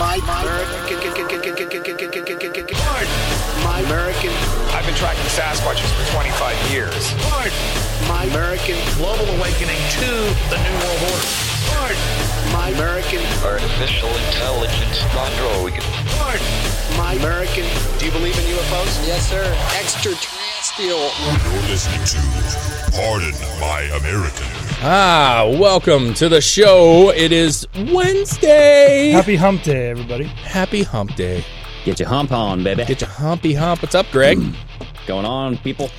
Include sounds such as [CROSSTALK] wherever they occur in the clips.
My, American. My American. I've been tracking Sasquatches for 25 years. My American. Global awakening to the New World Order. My American. Artificial intelligence android. My American. Do you believe in UFOs? Yes, sir. Extraterrestrial. You're listening to Pardon My American. Ah, welcome to the show. It is Wednesday. Happy Hump Day, everybody. Happy hump day. Get your hump on, baby. Get your humpy hump. What's up, Greg? going on, people.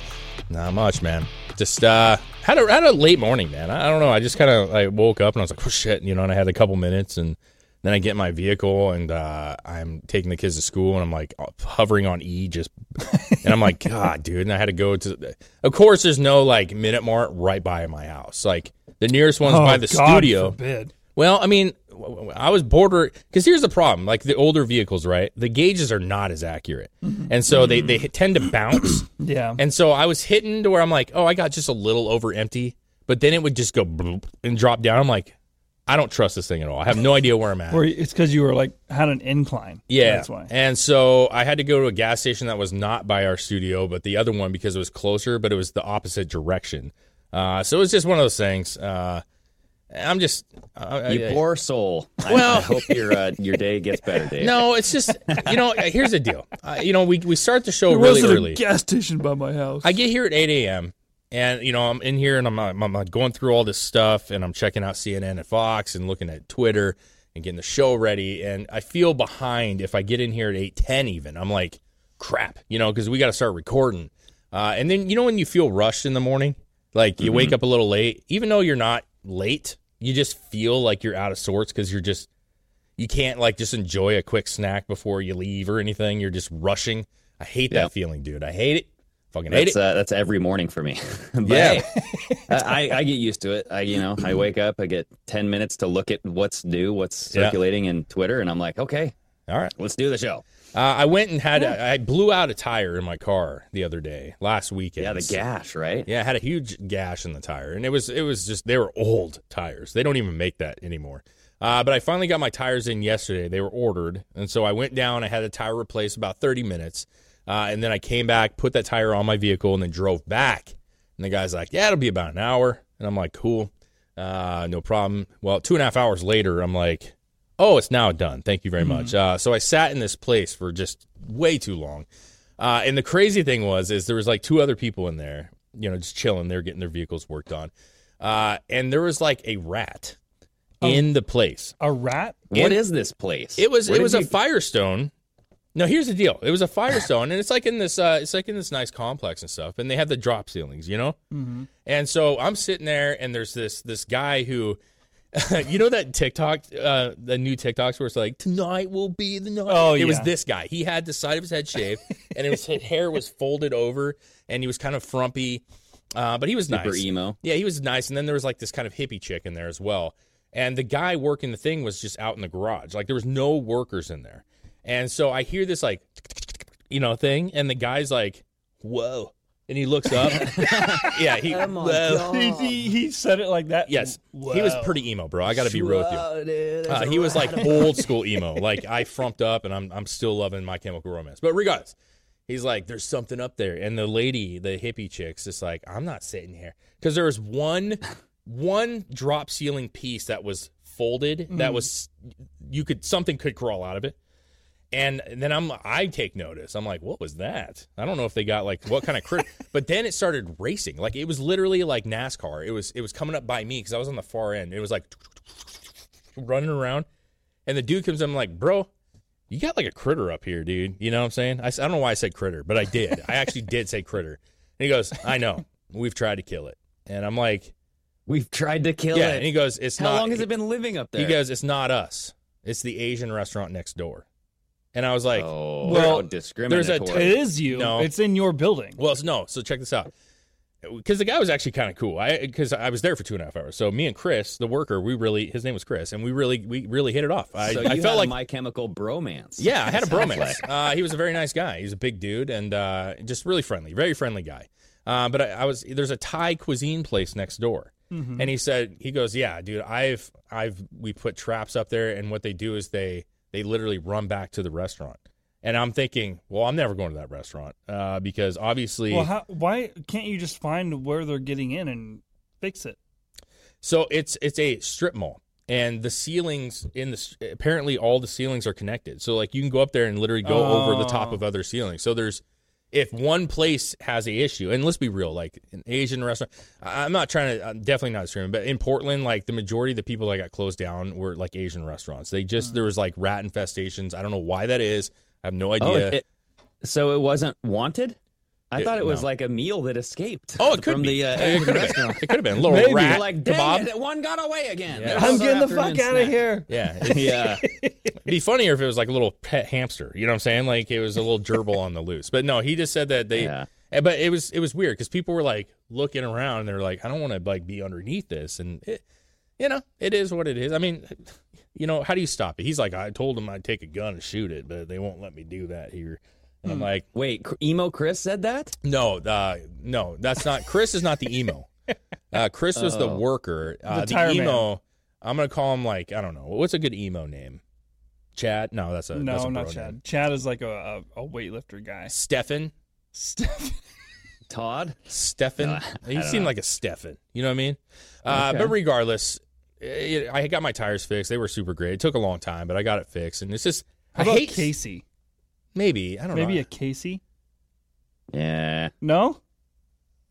Not much, man. Just uh had a had a late morning, man. I, I don't know. I just kind of I woke up and I was like, oh shit, you know. And I had a couple minutes, and then I get in my vehicle and uh, I'm taking the kids to school, and I'm like uh, hovering on E, just, [LAUGHS] and I'm like, God, dude. And I had to go to. Of course, there's no like Minute Mart right by my house. Like the nearest one's Oh, by the God studio. forbid. Well, I mean, I was border because here's the problem: like the older vehicles, right? The gauges are not as accurate, mm-hmm. and so they mm-hmm. they tend to bounce. [COUGHS] Yeah. And so I was hitting to where I'm like, oh, I got just a little over empty, but then it would just go and drop down. I'm like, I don't trust this thing at all. I have no idea where I'm at. Where it's because you were like had an incline. Yeah, That's why. And so I had to go to a gas station that was not by our studio, but the other one because it was closer, but it was the opposite direction. Uh, so it was just one of those things. Uh, I'm just uh, You I- poor soul. I- Well- I, hope your uh, your day gets better, Dave. No, it's just you know. Here's the deal. Uh, you know, we we start the show There really wasn't early. a gas station by my house. I get here at 8 a.m. and you know I'm in here and I'm, I'm I'm going through all this stuff and I'm checking out CNN and Fox and looking at Twitter and getting the show ready and I feel behind if I get in here at 8:10 even. I'm like, crap, you know, because we got to start recording. Uh, and then you know when you feel rushed in the morning, like you wake up a little late, even though you're not late, you just feel like you're out of sorts because you're just you can't like just enjoy a quick snack before you leave or anything. You're just rushing. I hate Yeah. that feeling, dude. I hate it. Fucking That's uh, that's every morning for me. [LAUGHS] But Yeah. I, I get used to it. I you know I wake up, I get ten minutes to look at what's new, what's Yeah. circulating in Twitter, and I'm like, okay, All right. let's do the show. Uh, I went and had I blew out a tire in my car the other day, last weekend. Yeah, the gash, right? Yeah, I had a huge gash in the tire, and it was it was just they were old tires. They don't even make that anymore. Uh, but I finally got my tires in yesterday. They were ordered, and so I went down. I had a tire replaced about thirty minutes, uh, and then I came back, put that tire on my vehicle, and then drove back. And the guy's like, "Yeah, it'll be about an hour," and I'm like, "Cool, uh, no problem." Well, two and a half hours later, I'm like, "Oh, it's now done. Thank you very much." Uh, so I sat in this place for just way too long. Uh, and the crazy thing was, is there was like two other people in there, you know, just chilling. They're getting their vehicles worked on, uh, and there was like a rat in the place. a rat? What is this place? It was Where it was a Firestone. No, here's the deal. It was a Firestone, [LAUGHS] and it's like in this uh, it's like in this nice complex and stuff, and they have the drop ceilings, you know. Mm-hmm. And so I'm sitting there, and there's this this guy who. [LAUGHS] you know that TikTok, uh, the new TikToks where it's like tonight will be the night. Oh, it was this guy. He had the side of his head shaved, [LAUGHS] and his hair was folded over, and he was kind of frumpy, uh, but he was Super nice. emo. Yeah, he was nice. And then there was like this kind of hippie chick in there as well. And the guy working the thing was just out in the garage. Like there was no workers in there. And so I hear this like, you know, thing, and the guy's like, "Whoa!" And he looks up. [LAUGHS] yeah, he. whoa. He, he, he said it like that. Yes, he was pretty emo, bro. I got to be real with you. Uh, he was like old [LAUGHS] school emo. Like I frumped up, and I'm I'm still loving My Chemical Romance. But regardless, he's like, "There's something up there," and the lady, the hippie chick's just like, "I'm not sitting here," because there was one one drop ceiling piece that was folded that Mhm. was you could something could crawl out of it. And then I'm I take notice. I'm like, what was that? I don't know if they got like what kind of crit. [LAUGHS] but then it started racing. Like it was literally like NASCAR. It was it was coming up by me because I was on the far end. It was like [TSK] running around, and the dude comes up. I'm like, bro, you got like a critter up here, dude. You know what I'm saying? I, I don't know why I said critter, but I did. I actually did say critter. And he goes, I know. We've tried to kill it. And I'm like, We've tried to kill it. yeah. it. And he goes, it's How not. How long has it been living up there? He goes, it's not us. It's the Asian restaurant next door. And I was like, oh, Well, there's discriminatory. there's It is you. No. It's in your building. Well, no. So check this out. Because the guy was actually kind of cool. I because I was there for two and a half hours. So me and Chris, the worker, we really his name was Chris, and we really we really hit it off. I, so I felt had like My Chemical bromance. yeah, I had a [LAUGHS] bromance. like. Uh, he was a very nice guy. He's a big dude and uh, just really friendly, very friendly guy. Uh, but I, I was there's a Thai cuisine place next door, Mhm. and he said he goes, yeah, dude, I've I've we put traps up there, and what they do is they they literally run back to the restaurant. And I'm thinking, well, I'm never going to that restaurant uh, because obviously, Well, how, why can't you just find where they're getting in and fix it? So it's it's a strip mall, and the ceilings in the apparently all the ceilings are connected. So like you can go up there and literally go over the top Oh. of other ceilings. So there's if one place has a issue, and let's be real, like an Asian restaurant, I'm not trying to, I'm definitely not screaming, but in Portland, like the majority of the people that got closed down were like Asian restaurants. They just there was like rat infestations. I don't know why that is. I have no Oh, idea. it, so it wasn't wanted. I It- thought it was no. like a meal that escaped. Oh, it [LAUGHS] could from be. the uh, it could have restaurant. been. It could have been a little Maybe. rat Like, dang kebab. it, one got away again. Yeah. I'm getting the fuck out of here. Yeah, Yeah. It'd be funnier if it was like a little pet hamster. You know what I'm saying? Like it was a little gerbil on the loose. But no, he just said that they. Yeah. eh, But it was it was weird because people were like looking around and they're like, I don't want to like be underneath this, and it, you know, it is what it is. I mean, you know, how do you stop it? He's like, I told him I'd take a gun and shoot it, but they won't let me do that here. And I'm like, Wait, emo Chris said that? no, uh, no, that's not. Chris is not the emo. [LAUGHS] Uh, Chris was the Oh. worker. Uh, The the, tire man. emo. I'm gonna call him like I don't know. What's a good emo name? Chad? No, that's a that's no, a not bro Chad. name. Chad is like a, a, a weightlifter guy. Stefan. Steph- [LAUGHS] Todd? Stefan. Uh, I he don't seemed know. like a Stefan. You know what I mean? Uh, Okay. But regardless, it, I got my tires fixed. They were super great. It took a long time, but I got it fixed. And it's just How I about hate Casey? Maybe I don't Maybe know. Maybe a Casey? Yeah. No?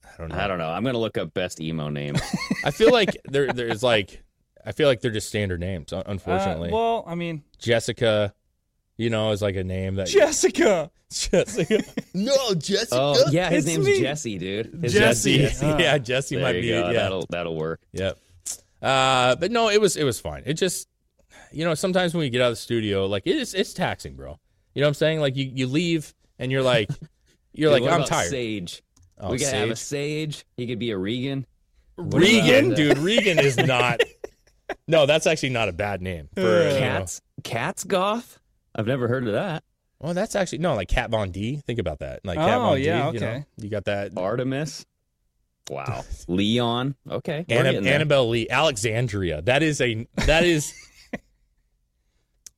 I don't know. I don't know. I'm gonna look up best emo name. [LAUGHS] I feel like there there's like I feel like they're just standard names. Unfortunately, Uh, well, I mean, Jessica, you know, is like a name that Jessica. [LAUGHS] Jessica. [LAUGHS] no, Jessica. oh yeah, his It's name's me. Jesse, dude. His Jesse. name's Jesse. yeah, Jesse There might you be. go. Yeah, That'll that'll work. Yep. Uh, but no, it was it was fine. It just, you know, sometimes when you get out of the studio, like it is it's taxing, bro. You know what I'm saying? Like you you leave and you're like, [LAUGHS] you're Dude, like I'm about tired. Sage. Oh, we gotta have a Sage? Sage. He could be a Regan. What Regan, uh, dude. Regan is not. [LAUGHS] No, that's actually not a bad name for you know. Cats. Cats goth. I've never heard of that. Well, that's actually no, like Kat Von D. Think about that. Like Cat Oh, Von yeah, D. You, know, okay. you got that. Artemis. Wow. [LAUGHS] Leon. Okay. Anna, getting there. Annabelle Lee, Alexandria. That is a that is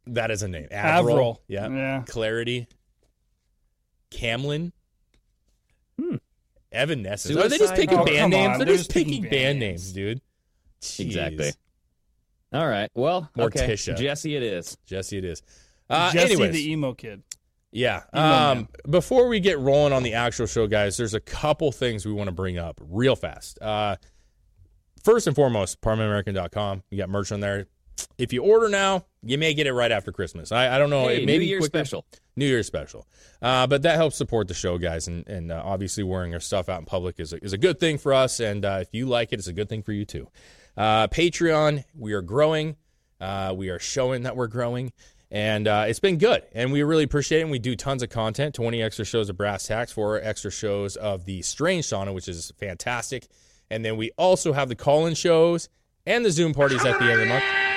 that is a name. Avril. Avril. Yeah. Yeah. Clarity. Camlin. Hmm. Evanescence. Are they just picking Oh, band names? They're, They're just just picking picking band band names. names, dude. Jeez. Exactly. All right. Well, Morticia. okay. Jesse, it is. Jesse, it is. Uh, Jesse anyways, the emo kid. Yeah. Emo Um, before we get rolling on the actual show, guys, there's a couple things we want to bring up real fast. Uh, first and foremost, PardonMyAmerican.com. You got merch on there. If you order now, you may get it right after Christmas. I, I don't know. Hey, it may New be Year's special. New Year's special. Uh, but that helps support the show, guys. And, and uh, obviously, wearing our stuff out in public is a, is a good thing for us. And uh, if you like it, it's a good thing for you too. Uh, Patreon, we are growing. Uh, we are showing that we're growing. And uh, it's been good. And we really appreciate it. And we do tons of content 20 extra shows of Brass Tacks, four extra shows of the Strange Sauna, which is fantastic. And then we also have the call in shows and the Zoom parties at the end of the month.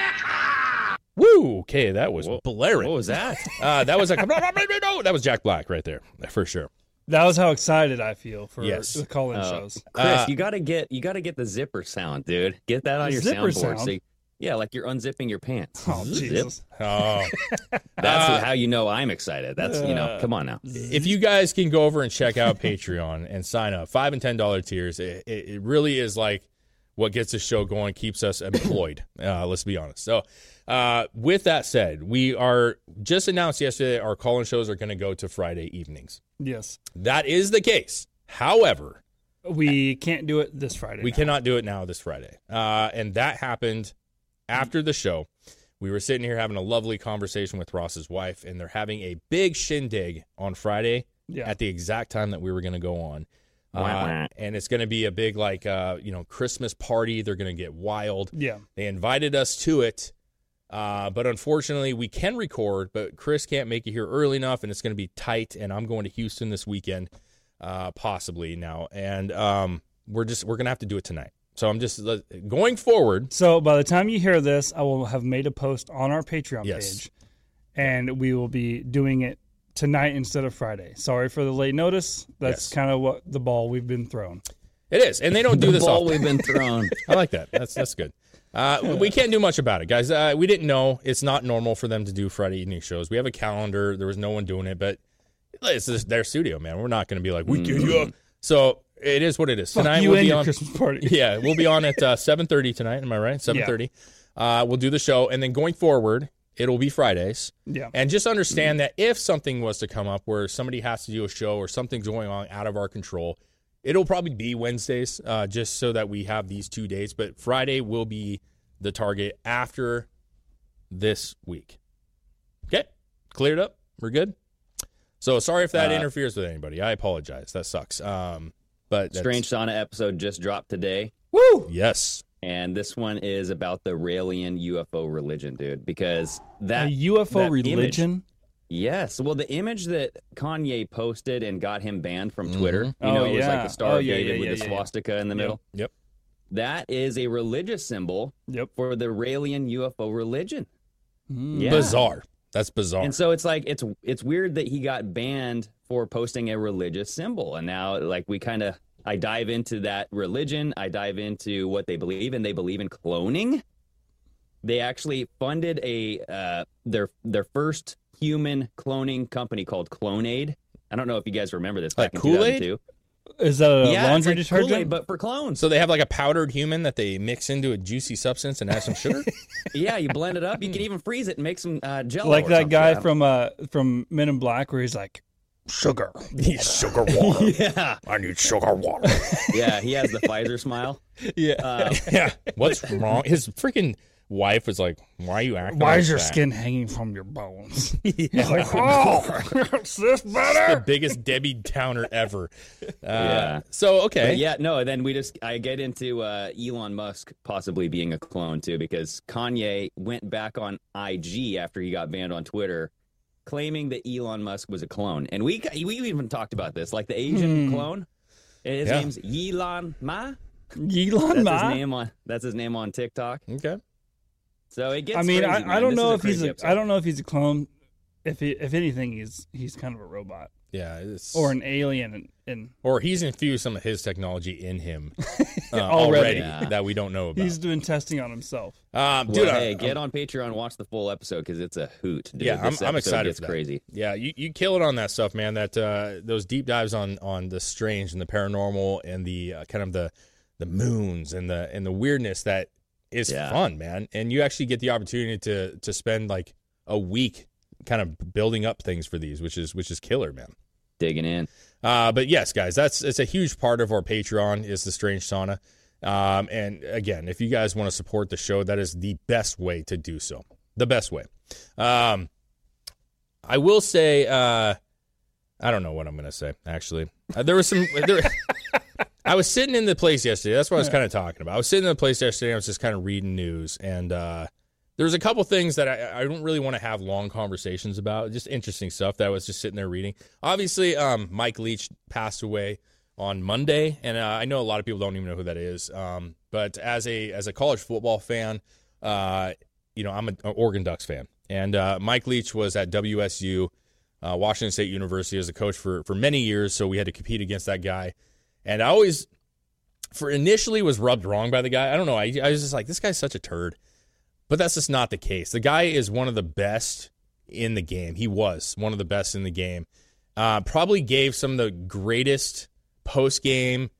Woo! Okay, that was blaring. What was that? [LAUGHS] Uh, that was like [LAUGHS] that was Jack Black right there for sure. That was how excited I feel for Yes. the call-in Oh, shows. Chris, Uh, you gotta get you gotta get the zipper sound, dude. Get that on your soundboard. sound? So you- yeah, like you're unzipping your pants. Oh, Zip. Jesus. [LAUGHS] Oh, That's Uh, how you know I'm excited. That's you know. Come on now. if you guys can go over and check out Patreon and sign up, five and ten dollar tiers, it, it, it really is like what gets the show going, keeps us employed. [COUGHS] uh, let's be honest. So, uh, with that said, we are just announced yesterday our call-in shows are going to go to Friday evenings. Yes. That is the case. However, We can't do it this Friday. we now. cannot do it now this Friday. Uh, and that happened after the show. We were sitting here having a lovely conversation with Ross's wife, and they're having a big shindig on Friday Yeah. at the exact time that we were going to go on. Wah, wah. Uh, and it's going to be a big, like, uh, you know, Christmas party. They're going to get wild. Yeah. They invited us to it, uh, but unfortunately, we can record, but Chris can't make it here early enough, and it's going to be tight. And I'm going to Houston this weekend, uh, possibly now, and um, we're just we're going to have to do it tonight. So I'm just let- going forward. So by the time you hear this, I will have made a post on our Patreon Yes. page, and we will be doing it tonight instead of Friday. Sorry for the late notice. That's Yes. kind of what the ball we've been thrown. It is, and they don't do the this ball often. we've been thrown. [LAUGHS] I like that. That's that's good. Uh, we can't do much about it, guys. Uh, we didn't know it's not normal for them to do Friday evening shows. We have a calendar. There was no one doing it, but it's just their studio, man. We're not going to be like we give you up. So it is what it is. Fuck Tonight you we'll and be on Christmas party. [LAUGHS] Yeah, we'll be on at uh, [LAUGHS] seven thirty tonight. Am I right? Seven thirty. Uh, we'll do the show, and then going forward, it'll be Fridays. Yeah. And just understand that if something was to come up where somebody has to do a show or something's going on out of our control, it'll probably be Wednesdays, uh, just so that we have these two days. But Friday will be the target after this week. Okay, cleared up. We're good. So sorry if that Uh, interferes with anybody. I apologize. That sucks. Um, but Strange Sauna episode just dropped today. Woo! Yes. And this one is about the Raelian UFO religion, dude. Because that a UFO that religion. Image, yes. Well, the image that Kanye posted and got him banned from Twitter, mm-hmm. you Oh, know, it oh, was yeah. like the Star Oh, of yeah, yeah, with yeah, the yeah, yeah. swastika in the middle. Yep. That is a religious symbol Yep. for the Raelian UFO religion. Mm. Yeah. Bizarre. That's bizarre. And so it's like it's it's weird that he got banned for posting a religious symbol, and now like we kind of I dive into that religion, I dive into what they believe, and they believe in cloning. They actually funded a uh, their their first human cloning company called Clonaid. I don't know if you guys remember this back Like Kool-Aid? Is that a yeah, laundry like detergent? Kool-Aid, but for clones. So they have like a powdered human that they mix into a juicy substance and add some sugar. [LAUGHS] yeah, you blend it up. You can even freeze it and make some uh, jello. like that something. guy from uh from Men in Black, where he's like, sugar. sugar [LAUGHS] water. yeah, I need sugar water. [LAUGHS] yeah, he has the Pfizer smile. Yeah. Uh, [LAUGHS] yeah. What's wrong? His freaking wife was like, "Why are you acting? Why like is your that?" skin hanging from your bones? He's like, oh, is this better? the biggest Debbie Downer ever. Uh, Yeah. So okay. But yeah, no. Then we just I get into uh, Elon Musk possibly being a clone too, because Kanye went back on IG after he got banned on Twitter, claiming that Elon Musk was a clone, and we we even talked about this, like the Asian Hmm. clone. His Yeah. name's Elon Ma. Elon That's Ma. his name on that's his name on TikTok. Okay. So it gets. I mean, crazy, I, I don't This know if he's a, episode. I don't know if he's a clone. If he, if anything, he's he's kind of a robot Yeah. It's, or an alien. And, and or he's infused some of his technology in him [LAUGHS] uh, Already. already, Yeah. that we don't know about. he's doing testing on himself. um, Well, dude, hey, I- get on Patreon, watch the full episode because it's a hoot. Dude. Yeah, I'm, I'm excited Gets for that. crazy. Yeah, you, you kill it on that stuff, man. That uh, those deep dives on on the strange and the paranormal and the uh, kind of the the moons and the and the weirdness that is Yeah. fun, man. And you actually get the opportunity to to spend like a week kind of building up things for these, which is which is killer, man. Digging in. Uh, but yes, guys, that's it's a huge part of our Patreon is the Strange Sauna. Um, and again, if you guys want to support the show, that is the best way to do so. The best way. Um, I will say, uh, I don't know what I'm going to say. Actually, uh, there was some. [LAUGHS] There, I was sitting in the place yesterday. That's what I was kind of talking about. I was sitting in the place yesterday. I was just kind of reading news, and uh, there was a couple things that I, I don't really want to have long conversations about. Just interesting stuff that I was just sitting there reading. Obviously, um, Mike Leach passed away on Monday, and uh, I know a lot of people don't even know who that is. Um, but as a as a college football fan, uh, you know I'm an Oregon Ducks fan, and uh, Mike Leach was at WSU, uh, Washington State University, as a coach for for many years. So we had to compete against that guy, and I always, for initially, was rubbed wrong by the guy. I don't know. I, I was just like, this guy's such a turd. But that's just not the case. The guy is one of the best in the game. He was one of the best in the game. Uh, probably gave some of the greatest post game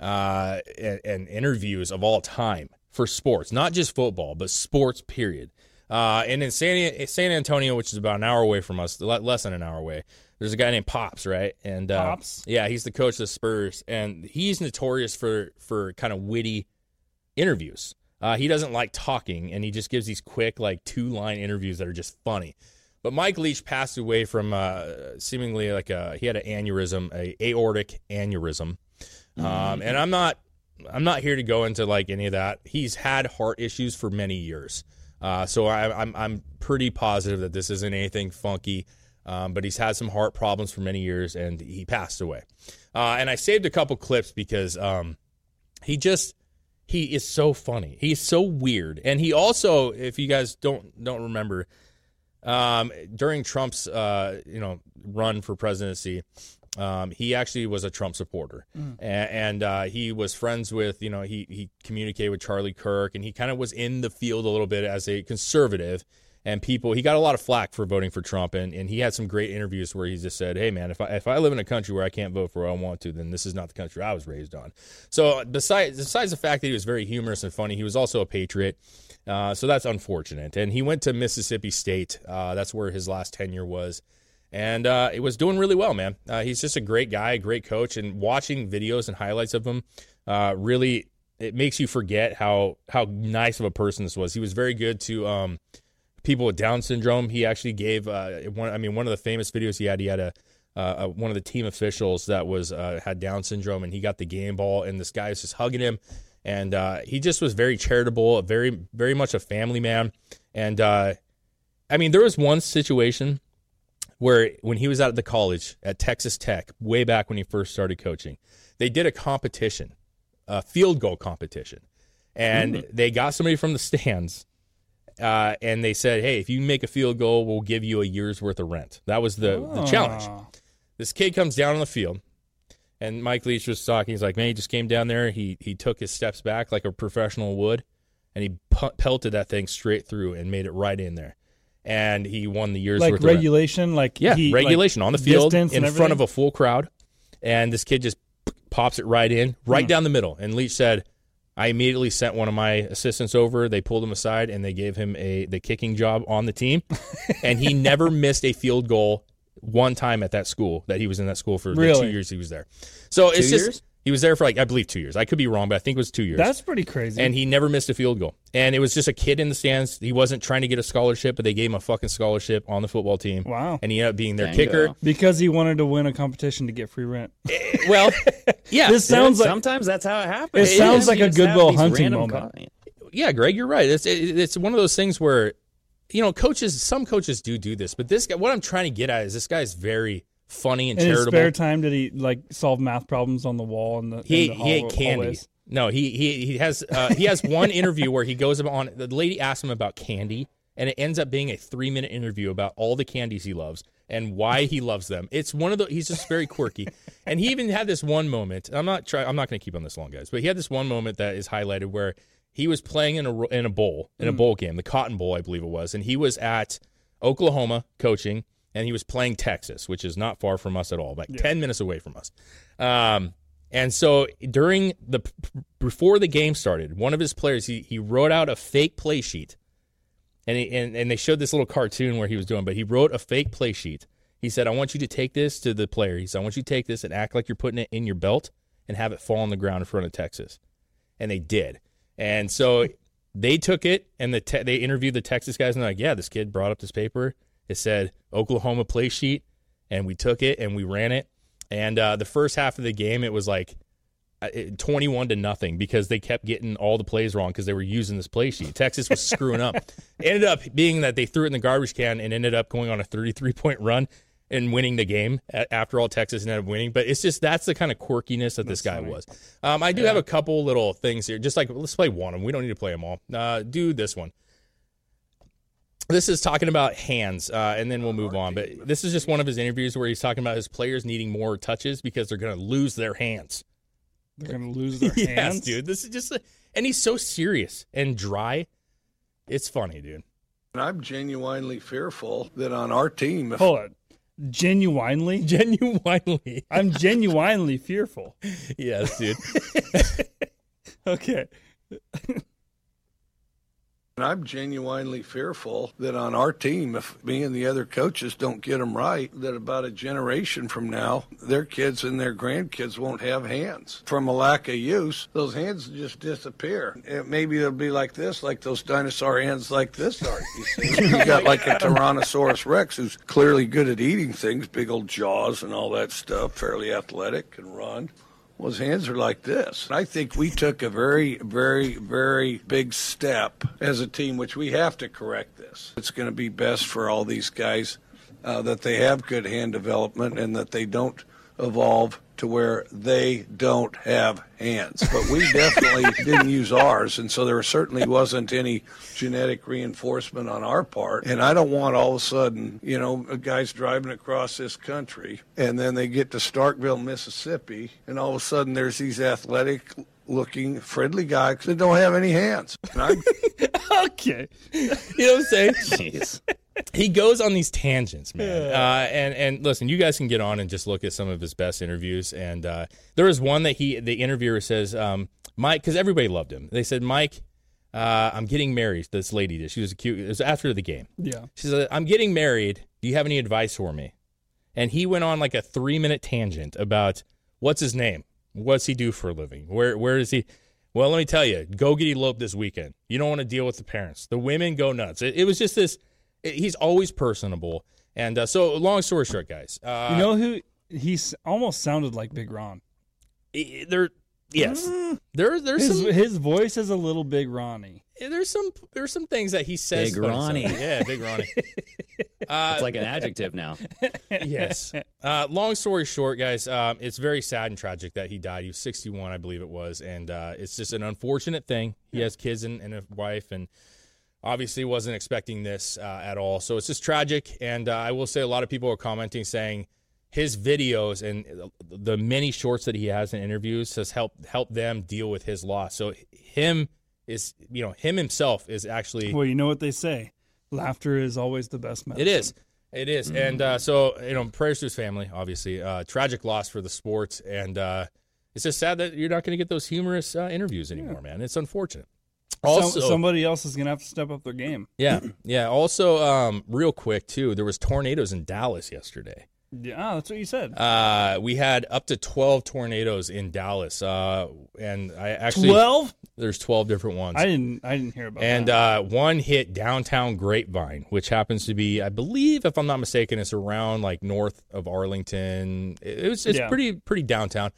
uh, and, and interviews of all time for sports, not just football, but sports. Period. Uh, and in San San Antonio, which is about an hour away from us, less than an hour away, there's a guy named Pops, right? And uh, Pops? yeah, he's the coach of the Spurs, and he's notorious for for kind of witty interviews. Uh, he doesn't like talking, and he just gives these quick, like two line interviews that are just funny. But Mike Leach passed away from uh, seemingly like a he had an aneurysm, a aortic aneurysm, um, and I'm not I'm not here to go into like any of that. He's had heart issues for many years, uh, so I, I'm I'm pretty positive that this isn't anything funky. Um, but he's had some heart problems for many years, and he passed away. Uh, and I saved a couple clips because um, he just he is so funny. He's so weird, and he also, if you guys don't don't remember, um, during Trump's uh, you know run for presidency, um, he actually was a Trump supporter, Mm. A- and, uh, he was friends with you know he he communicated with Charlie Kirk, and he kind of was in the field a little bit as a conservative. And people, he got a lot of flack for voting for Trump, and, and he had some great interviews where he just said, "Hey, man, if I if I live in a country where I can't vote for what I want to, then this is not the country I was raised on." So, besides besides the fact that he was very humorous and funny, he was also a patriot. Uh, so that's unfortunate. And he went to Mississippi State. Uh, that's where his last tenure was, and uh, it was doing really well, man. Uh, he's just a great guy, a great coach, and watching videos and highlights of him uh, really it makes you forget how how nice of a person this was. He was very good to um, people with Down syndrome. He actually gave uh, one. I mean, one of the famous videos he had. He had a uh, one of the team officials that was uh, had Down syndrome, and he got the game ball, and this guy was just hugging him, and uh, he just was very charitable, a very very much a family man, and uh, I mean, there was one situation where when he was out at the college at Texas Tech, way back when he first started coaching, they did a competition, a field goal competition, and they got somebody from the stands uh, and they said, "Hey, if you make a field goal, we'll give you a year's worth of rent." That was the, the challenge. Ah. This kid comes down on the field, and Mike Leach was talking. He's like, "Man, he just came down there. He he took his steps back like a professional would, and he pelted that thing straight through and made it right in there." And he won the year's like worth of rent. regulation, like Yeah, heat, like regulation on the field in front of a full crowd, and this kid just pops it right in, Hmm. right down the middle. And Leach said, "I immediately sent one of my assistants over. They pulled him aside and they gave him a the kicking job on the team, [LAUGHS] and he never missed a field goal one time at that school that he was in that school for the two years he was there. So it's Two just years? He was there for like I believe two years. I could be wrong, but I think it was two years. That's pretty crazy. and he never missed a field goal. And it was just a kid in the stands. He wasn't trying to get a scholarship, but they gave him a fucking scholarship on the football team. Wow. And he ended up being their Dang, kicker. go. because he wanted to win a competition to get free rent. [LAUGHS] Eh, well, yeah, This sounds like Sometimes that's how it happens. It sounds is. like You a just have Good Will Hunting moment. co- yeah, Greg, you're right. It's it, it's one of those things where, you know, coaches. Some coaches do do this, but this guy. What I'm trying to get at is this guy's very funny and in charitable. spare time did he like solve math problems on the wall in the he in the he ate candy. hallways? No, he he he has uh, he has one [LAUGHS] interview where he goes on. The lady asks him about candy, and it ends up being a three minute interview about all the candies he loves and why he loves them. It's one of the he's just very quirky, [LAUGHS] and he even had this one moment. I'm not try, I'm not going to keep on this long, guys, but he had this one moment that is highlighted where he was playing in a in a bowl in a bowl game, the Cotton Bowl, I believe it was, and he was at Oklahoma coaching, and he was playing Texas, which is not far from us at all, like ten minutes away from us. Um, and so during the before the game started, one of his players he he wrote out a fake play sheet, and he, and and they showed this little cartoon where he was doing, but he wrote a fake play sheet. He said, "I want you to take this to the player." He said, "I want you to take this and act like you're putting it in your belt and have it fall on the ground in front of Texas." And they did, and so they took it and the te- they interviewed the Texas guys and they're like, "Yeah, this kid brought up this paper. It said Oklahoma play sheet, and we took it and we ran it." And uh, the first half of the game, it was like uh, 21 to nothing because they kept getting all the plays wrong because they were using this play sheet. Texas was screwing up. [LAUGHS] It ended up being that they threw it in the garbage can and ended up going on a 33 point run and winning the game. After all, Texas ended up winning. But it's just that's the kind of quirkiness that this guy was. Um, I do have a couple little things here. Just like let's play one of them. We don't need to play them all. Uh, do this one. This is talking about hands, uh, and then we'll move on. But this is just one of his interviews where he's talking about his players needing more touches because they're going to lose their hands. They're gonna lose [LAUGHS] their yes, hands, dude. This is just, and he's so serious and dry. It's funny, dude. And I'm genuinely fearful that on our team, if Hold on. Genuinely, [LAUGHS] Genuinely. I'm genuinely fearful. [LAUGHS] yes, dude. Okay. And I'm genuinely fearful that on our team, if me and the other coaches don't get them right, that about a generation from now, their kids and their grandkids won't have hands. From a lack of use, those hands just disappear. And maybe they'll be like this, like those dinosaur hands like this are. You see, [LAUGHS] you got like a Tyrannosaurus Rex who's clearly good at eating things, big old jaws and all that stuff, fairly athletic, can run. Well, his hands are like this. I think we took a very, very, very big step as a team, which we have to correct this. It's going to be best for all these guys uh, that they have good hand development and that they don't evolve to where they don't have hands. But we definitely [LAUGHS] didn't use ours, and so there certainly wasn't any genetic reinforcement on our part. And I don't want all of a sudden, you know, a guys driving across this country and then they get to Starkville, Mississippi, and all of a sudden there's these athletic looking friendly guys that don't have any hands. And I'm [LAUGHS] okay. You know what I'm saying? Jeez. [LAUGHS] he goes on these tangents, man. Uh, and and listen, you guys can get on and just look at some of his best interviews. And uh, there was one that he, the interviewer says, um, Mike, because everybody loved him. They said, Mike, uh, I'm getting married. This lady did. She was cute. It was after the game. Yeah. She said, I'm getting married. Do you have any advice for me? And he went on like a three minute tangent about what's his name, what's he do for a living, where where is he? Well, let me tell you, go get eloped this weekend. You don't want to deal with the parents. The women go nuts. It, it was just this. It, he's always personable, and uh, so long story short, guys. Uh, You know who? He almost sounded like Big Ron. there. Yes, there. There's His, some. his voice is a little Big Ronnie. There's some. There's some things that he says. Big about himself. Ronnie. Yeah, big Ronnie. [LAUGHS] Uh, It's like an adjective now. [LAUGHS] yes. Uh, long story short, guys, um, it's very sad and tragic that he died. He was 61, I believe it was, and uh, it's just an unfortunate thing. He has kids and, and a wife, and obviously wasn't expecting this uh, at all. So it's just tragic. And uh, I will say, a lot of people are commenting saying his videos and the many shorts that he has in interviews has helped help them deal with his loss. So him is, you know, him himself is actually Well, you know what they say: laughter is always the best medicine. it is. It is. And uh, so, you know, prayers to his family, obviously. Uh, tragic loss for the sport. And uh, it's just sad that you're not going to get those humorous uh, interviews anymore, man. It's unfortunate. Some- Also, somebody else is gonna have to step up their game. yeah, [CLEARS THROAT] yeah. Also, um, real quick, too, there was tornadoes in Dallas yesterday. Yeah, that's what you said. Uh, we had up to 12 tornadoes in Dallas. Uh, and I actually. 12? There's 12 different ones. I didn't. I didn't hear about And that. uh, one hit downtown Grapevine, which happens to be, I believe, if I'm not mistaken, it's around like north of Arlington. It was it's Yeah. pretty pretty downtown.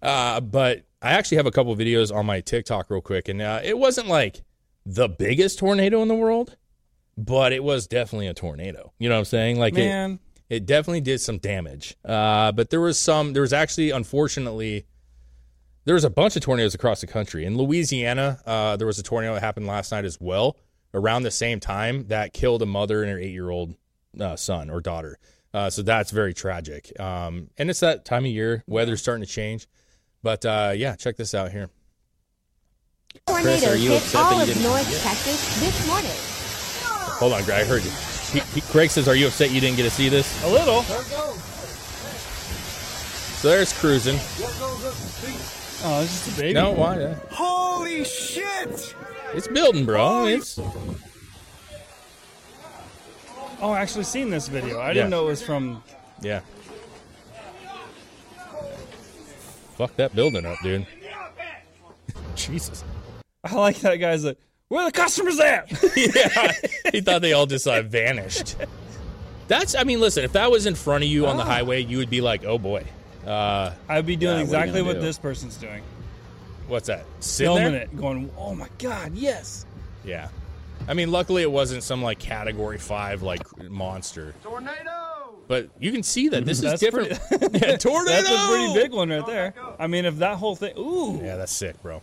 Uh, but I actually have a couple videos on my TikTok real quick, and uh, it wasn't like the biggest tornado in the world, but it was definitely a tornado. You know what I'm saying? Like it, Man. it definitely did some damage. Uh, but there was some. There was actually, unfortunately, there was a bunch of tornadoes across the country. In Louisiana, uh, there was a tornado that happened last night as well, around the same time that killed a mother and her eight-year-old uh, son or daughter. Uh, so that's very tragic. Um, and it's that time of year. Weather's starting to change. But uh, yeah, check this out here. Chris, are you hit upset all of didn't? North Texas this morning. Hold on, Greg. I heard you. He, he, Craig says, "Are you upset you didn't get to see this?" A little. So there's cruising. Oh, it's just a baby. No, why? Yeah. Holy shit! It's building, bro. It's Oh, I actually seen this video. I Yeah. didn't know it was from. yeah. Fuck that building up, dude. [LAUGHS] Jesus. I like that guy's like, where the customers at? [LAUGHS] yeah, he thought they all just uh, vanished. That's, I mean, listen, if that was in front of you on the highway, you would be like, oh boy. Uh, I'd be doing Yeah, what are you exactly gonna what do? this person's doing. what's that? Sitting Filming there? it, going, oh my god, yes. Yeah. I mean, luckily it wasn't some like category five like monster. Tornado! But you can see that this [LAUGHS] is That's different. pretty- [LAUGHS] yeah, tornado. [LAUGHS] That's a pretty big one right there. I mean, if that whole thing, ooh, Yeah, that's sick, bro.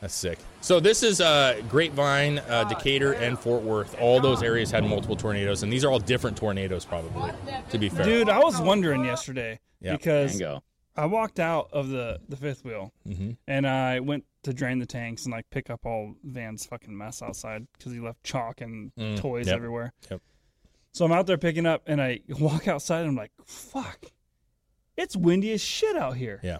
That's sick. So this is uh, Grapevine, uh, Decatur, and Fort Worth. All those areas had multiple tornadoes, and these are all different tornadoes, probably. To be fair, dude, I was wondering yesterday Yeah. because Bingo. I walked out of the the fifth wheel Mhm. and I went to drain the tanks and like pick up all Van's fucking mess outside because he left chalk and Mm, toys yep, everywhere. yep. So I'm out there picking up, and I [LAUGHS] walk outside, and I'm like, "Fuck, it's windy as shit out here." Yeah.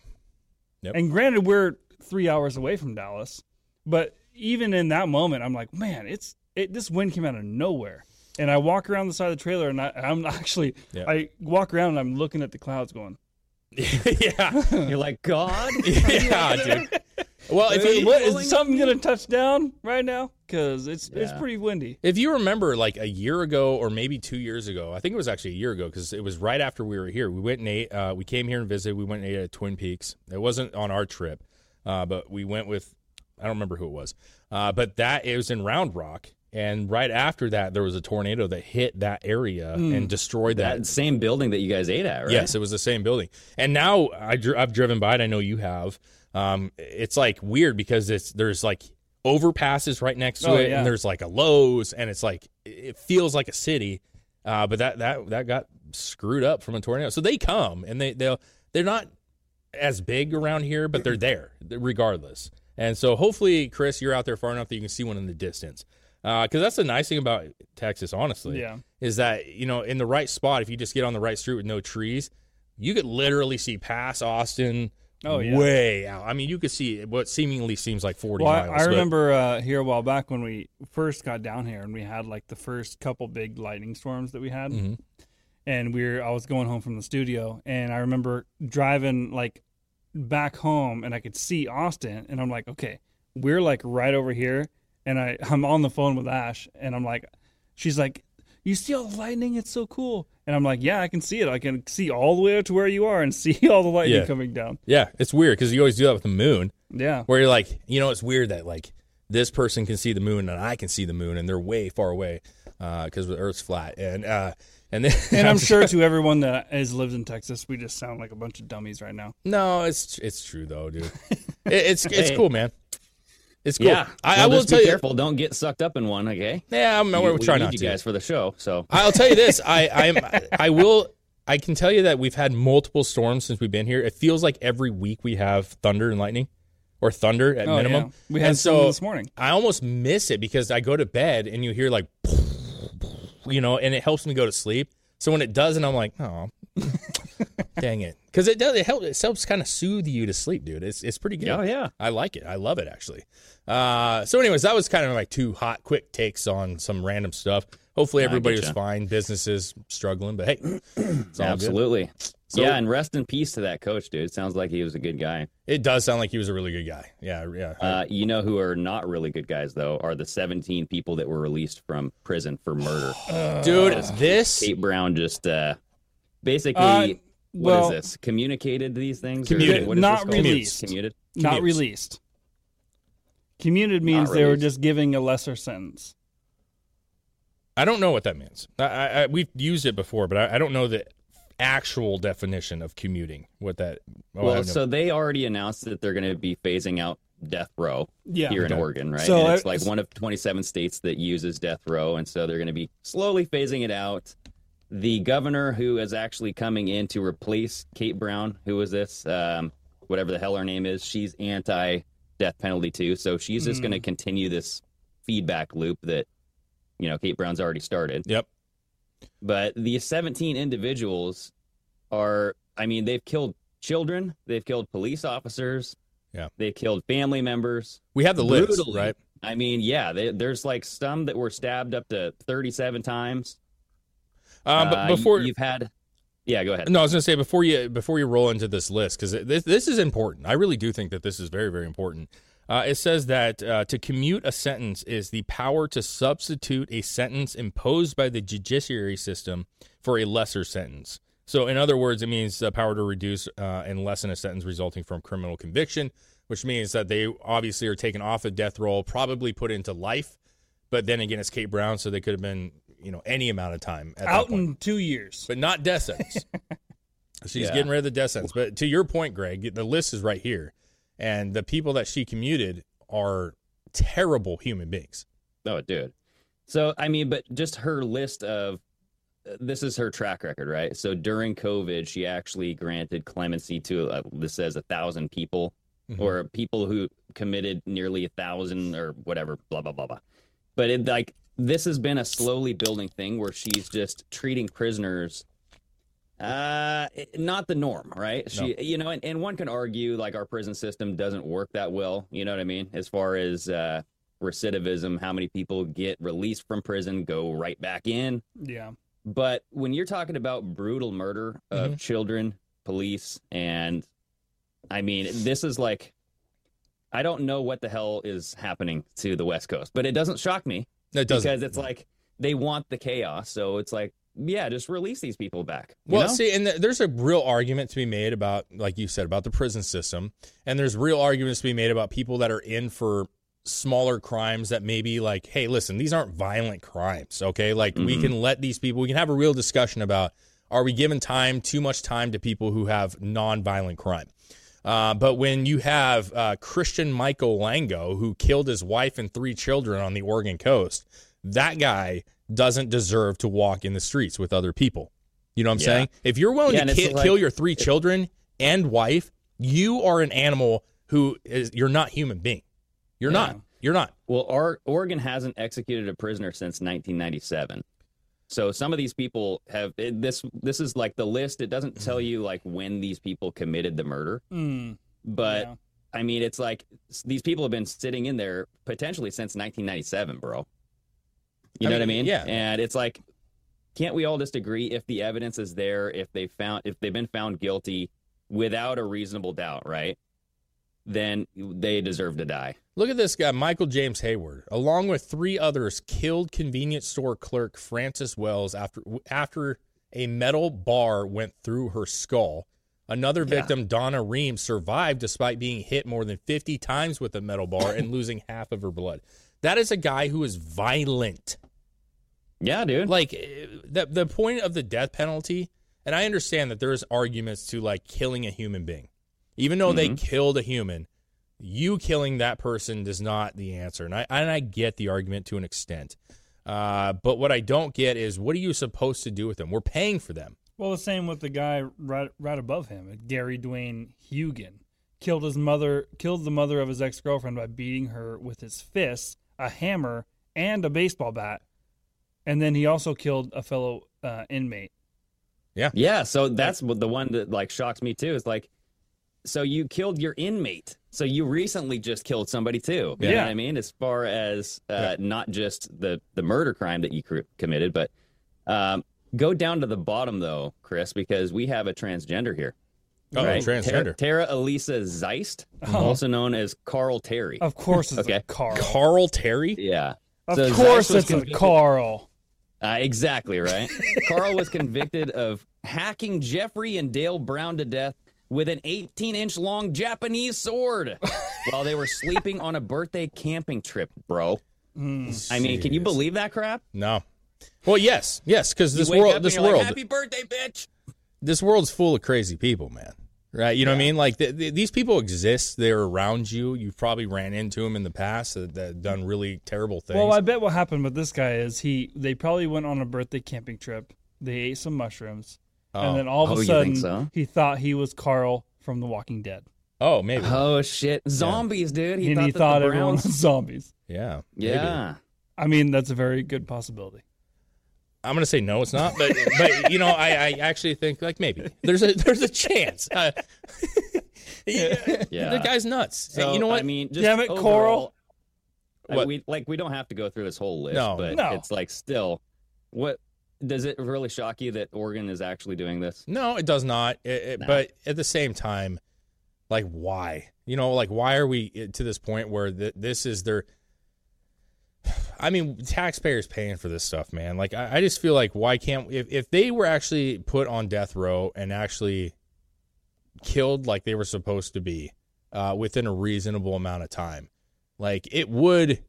Yep. And granted, we're three hours away from Dallas, but even in that moment, I'm like, "Man, it's it." This wind came out of nowhere, and I walk around the side of the trailer, and I, I'm [LAUGHS] actually, Yeah. I walk around, and I'm looking at the clouds, going, [LAUGHS] yeah. You're like God. yeah, dude. Well, if you what, is something gonna touch down right now? Because it's it's pretty windy." If you remember, like a year ago or maybe two years ago, I think it was actually a year ago because it was right after we were here. We went and ate. Uh, we came here and visited. We went and ate at Twin Peaks. It wasn't on our trip, uh, but we went with. I don't remember who it was, uh, but that it was in Round Rock, and right after that, there was a tornado that hit that area Hmm. and destroyed that. That same building that you guys ate at, right? Yes, it was the same building. And now I dr- I've driven by it. I know you have. Um, it's like weird because it's there's like overpasses right next to Oh, it, yeah. and there's like a Lowe's, and it's like it feels like a city. Uh, but that that that got screwed up from a tornado. So they come and they they'll they're not as big around here, but they're there regardless. And so hopefully, Chris, you're out there far enough that you can see one in the distance. Because that's the nice thing about Texas, honestly, Yeah. is that you know in the right spot, if you just get on the right street with no trees, you could literally see past Austin. Oh, yeah. way out. I mean, you could see what seemingly seems like 40 Well, I, miles. I but- remember uh, here a while back when we first got down here, and we had like the first couple big lightning storms that we had, Mhm. and we were I was going home from the studio, and I remember driving like back home, and I could see Austin, and I'm like, okay, we're like right over here, and I I'm on the phone with Ash, and I'm like, she's like, you see all the lightning? It's so cool, and I'm like, yeah, I can see it. I can see all the way up to where you are and [LAUGHS] see all the lightning Yeah. coming down. Yeah, it's weird because you always do that with the moon. Yeah. Where you're like, you know, it's weird that like this person can see the moon and I can see the moon and they're way far away because the Earth's flat. And uh, and then [LAUGHS] And I'm sure to everyone that has lived in Texas, we just sound like a bunch of dummies right now. No, it's it's true though, dude. [LAUGHS] It, it's it's Hey. cool, man. It's cool. Yeah. I, Well, I will tell be you. careful. Don't get sucked up in one, okay? Yeah, I'm, We- we're we trying not you to. guys for the show. So I'll tell you this. [LAUGHS] I I'm I will. I can tell you that we've had multiple storms since we've been here. It feels like every week we have thunder and lightning, or thunder at Oh, minimum. yeah. We had and so this morning. I almost miss it because I go to bed and you hear like, you know, and it helps me go to sleep. So when it doesn't, I'm like, oh, [LAUGHS] dang it, because it does. It helps. It helps kind of soothe you to sleep, dude. It's it's pretty good. Oh, yeah. I like it. I love it actually. Uh, so, anyways, that was kind of my two hot, quick takes on some random stuff. Hopefully, everybody was fine. Businesses struggling, but hey, [CLEARS THROAT] it's all good. absolutely. So- yeah, and rest in peace to that coach, dude. Sounds like he was a good guy. It does sound like he was a really good guy. Yeah, yeah. Uh, you know who are not really good guys though are the 17 people that were released from prison for murder. [SIGHS] Dude, Because this Kate Brown just uh, basically What is well- this? Communicated these things? Commuted. what is Not this called? released. Commuted. Not Commutes. released. Commuted means Not they were just giving a lesser sentence. I don't know what that means. I, I, I, we've used it before, but I, I don't know the actual definition of commuting. What that? oh, well, so they already announced that they're going to be phasing out death row Yeah. here in Oregon, right? So and it's I- like one of 27 states that uses death row, and so they're going to be slowly phasing it out. The governor who is actually coming in to replace Kate Brown, who is this, um, whatever the hell her name is, she's anti death penalty too. So she's just Mm. going to continue this feedback loop that you know Kate Brown's already started. Yep. But the 17 individuals are, I mean, they've killed children, they've killed police officers, Yeah. they've killed family members. we have the list, right? I mean, yeah, they, there's like some that were stabbed up to 37 times. Um, but Uh, before you've had, yeah, go ahead. No, I was going to say before you before you roll into this list because this this is important. I really do think that this is very very important. Uh, it says that uh, to commute a sentence is the power to substitute a sentence imposed by the judiciary system for a lesser sentence. So, in other words, it means the power to reduce uh, and lessen a sentence resulting from criminal conviction, which means that they obviously are taken off the death roll, probably put into life. But then again, it's Kate Brown, so they could have been, you know, any amount of time at Out in two years. but not death sentence. [LAUGHS] She's Yeah. getting rid of the death sentence. But to your point, Greg, the list is right here, and the people that she commuted are terrible human beings. Oh, dude. So, I mean, but just her list of this is her track record, right? So during COVID, she actually granted clemency to uh, this says a thousand people Mm-hmm. or people who committed nearly a thousand or whatever, blah blah blah blah. But it like this has been a slowly building thing where she's just treating prisoners uh not the norm right she you know and, and one can argue like our prison system doesn't work that well you know what i mean as far as uh recidivism how many people get released from prison go right back in Yeah. but when you're talking about brutal murder of Mhm. children police and i mean this is like i don't know what the hell is happening to the west coast but it doesn't shock me It doesn't. because it's like they want the chaos so it's like yeah just release these people back Well, know? see, and th- there's a real argument to be made about, like you said, about the prison system, and there's real arguments to be made about people that are in for smaller crimes that maybe like, hey, listen, these aren't violent crimes, okay? Like we Mhm. can let these people, we can have a real discussion about are we giving time, too much time to people who have non-violent crime. Uh, but when you have uh, Christian Michael Longo, who killed his wife and three children on the Oregon coast, that guy doesn't deserve to walk in the streets with other people. You know what I'm Yeah. saying? If you're willing Yeah, to ki- like- kill your three children and wife, you are an animal who is you're not human being. You're not. You're not. Well, our, Oregon hasn't executed a prisoner since 1997. So some of these people have it- this. This is like the list. It doesn't tell you like when these people committed the murder, Mm. but Yeah. I mean, it's like these people have been sitting in there potentially since 1997, bro. You I know what I mean, mean? yeah. And it's like, can't we all just agree if the evidence is there, if they found, if they've been found guilty without a reasonable doubt, right? Then they deserve to die. Look at this guy, Michael James Hayward, along with three others, killed convenience store clerk Frances Wells after after a metal bar went through her skull. Another victim, Donna Ream, survived despite being hit more than 50 times with a metal bar and [LAUGHS] losing half of her blood. That is a guy who is violent. Yeah, dude. Like eh, the the point of the death penalty, and I understand that there's arguments to like killing a human being. Even though they Mhm. killed a human, you killing that person is not the answer. And I and I get the argument to an extent. Uh, but what I don't get is what are you supposed to do with them? We're paying for them. Well, the same with the guy right right above him, Gary Dwayne Haugen, killed his mother, killed the mother of his ex girlfriend by beating her with his fists, a hammer, and a baseball bat, and then he also killed a fellow uh, inmate. Yeah, yeah. so that's what the one that like shocks me too. Is like, so you killed your inmate. So you recently just killed somebody too. You know Yeah. what I mean? As far as uh, not just the the murder crime that you cr- committed, but um, go down to the bottom though, Chris, because we have a transgender here. Oh, right? transgender. Tara, Tara Elisa Zeist, also known as Carl Terry. Of course, it's Okay. a Carl. Carl Terry? Yeah. Of So course, it's a convicted- Carl. Uh, exactly right. [LAUGHS] Carl was convicted of hacking Jeffrey and Dale Brown to death with an 18 inch long Japanese sword [LAUGHS] while they were sleeping on a birthday camping trip, bro. Mm. I mean, can you believe that crap? No. Well, yes, yes, because this world, this you're like, world, Happy birthday, bitch! this world's full of crazy people, man. Right? You know what I mean? Like th- th- these people exist. They're around you. You've probably ran into them in the past that, that done really terrible things. Well, I bet what happened with this guy is he they probably went on a birthday camping trip. They ate some mushrooms, Oh. and then all of Oh, a you sudden so? he thought he was Carl from The Walking Dead, oh, maybe. Oh, shit. Zombies, dude. He and thought he thought the everyone Browns... was zombies. yeah. maybe. Yeah. I mean, that's a very good possibility. I'm gonna say no, it's not. But [LAUGHS] but you know, I, I actually think like maybe there's a there's a chance. [LAUGHS] Uh, yeah, Yeah. the guy's nuts. Hey, So, you know what? I mean, just Damn it, overall, Coral. I- What? we like we don't have to go through this whole list, No. but No. it's like still, what does it really shock you that Oregon is actually doing this? No, it does not. It, it- No. But at the same time, like, why? You know, like, why are we to this point where th- this is their. I mean, taxpayers paying for this stuff, man. Like, I, I just feel like, why can't. If, if they were actually put on death row and actually killed like they were supposed to be uh, within a reasonable amount of time, like, it would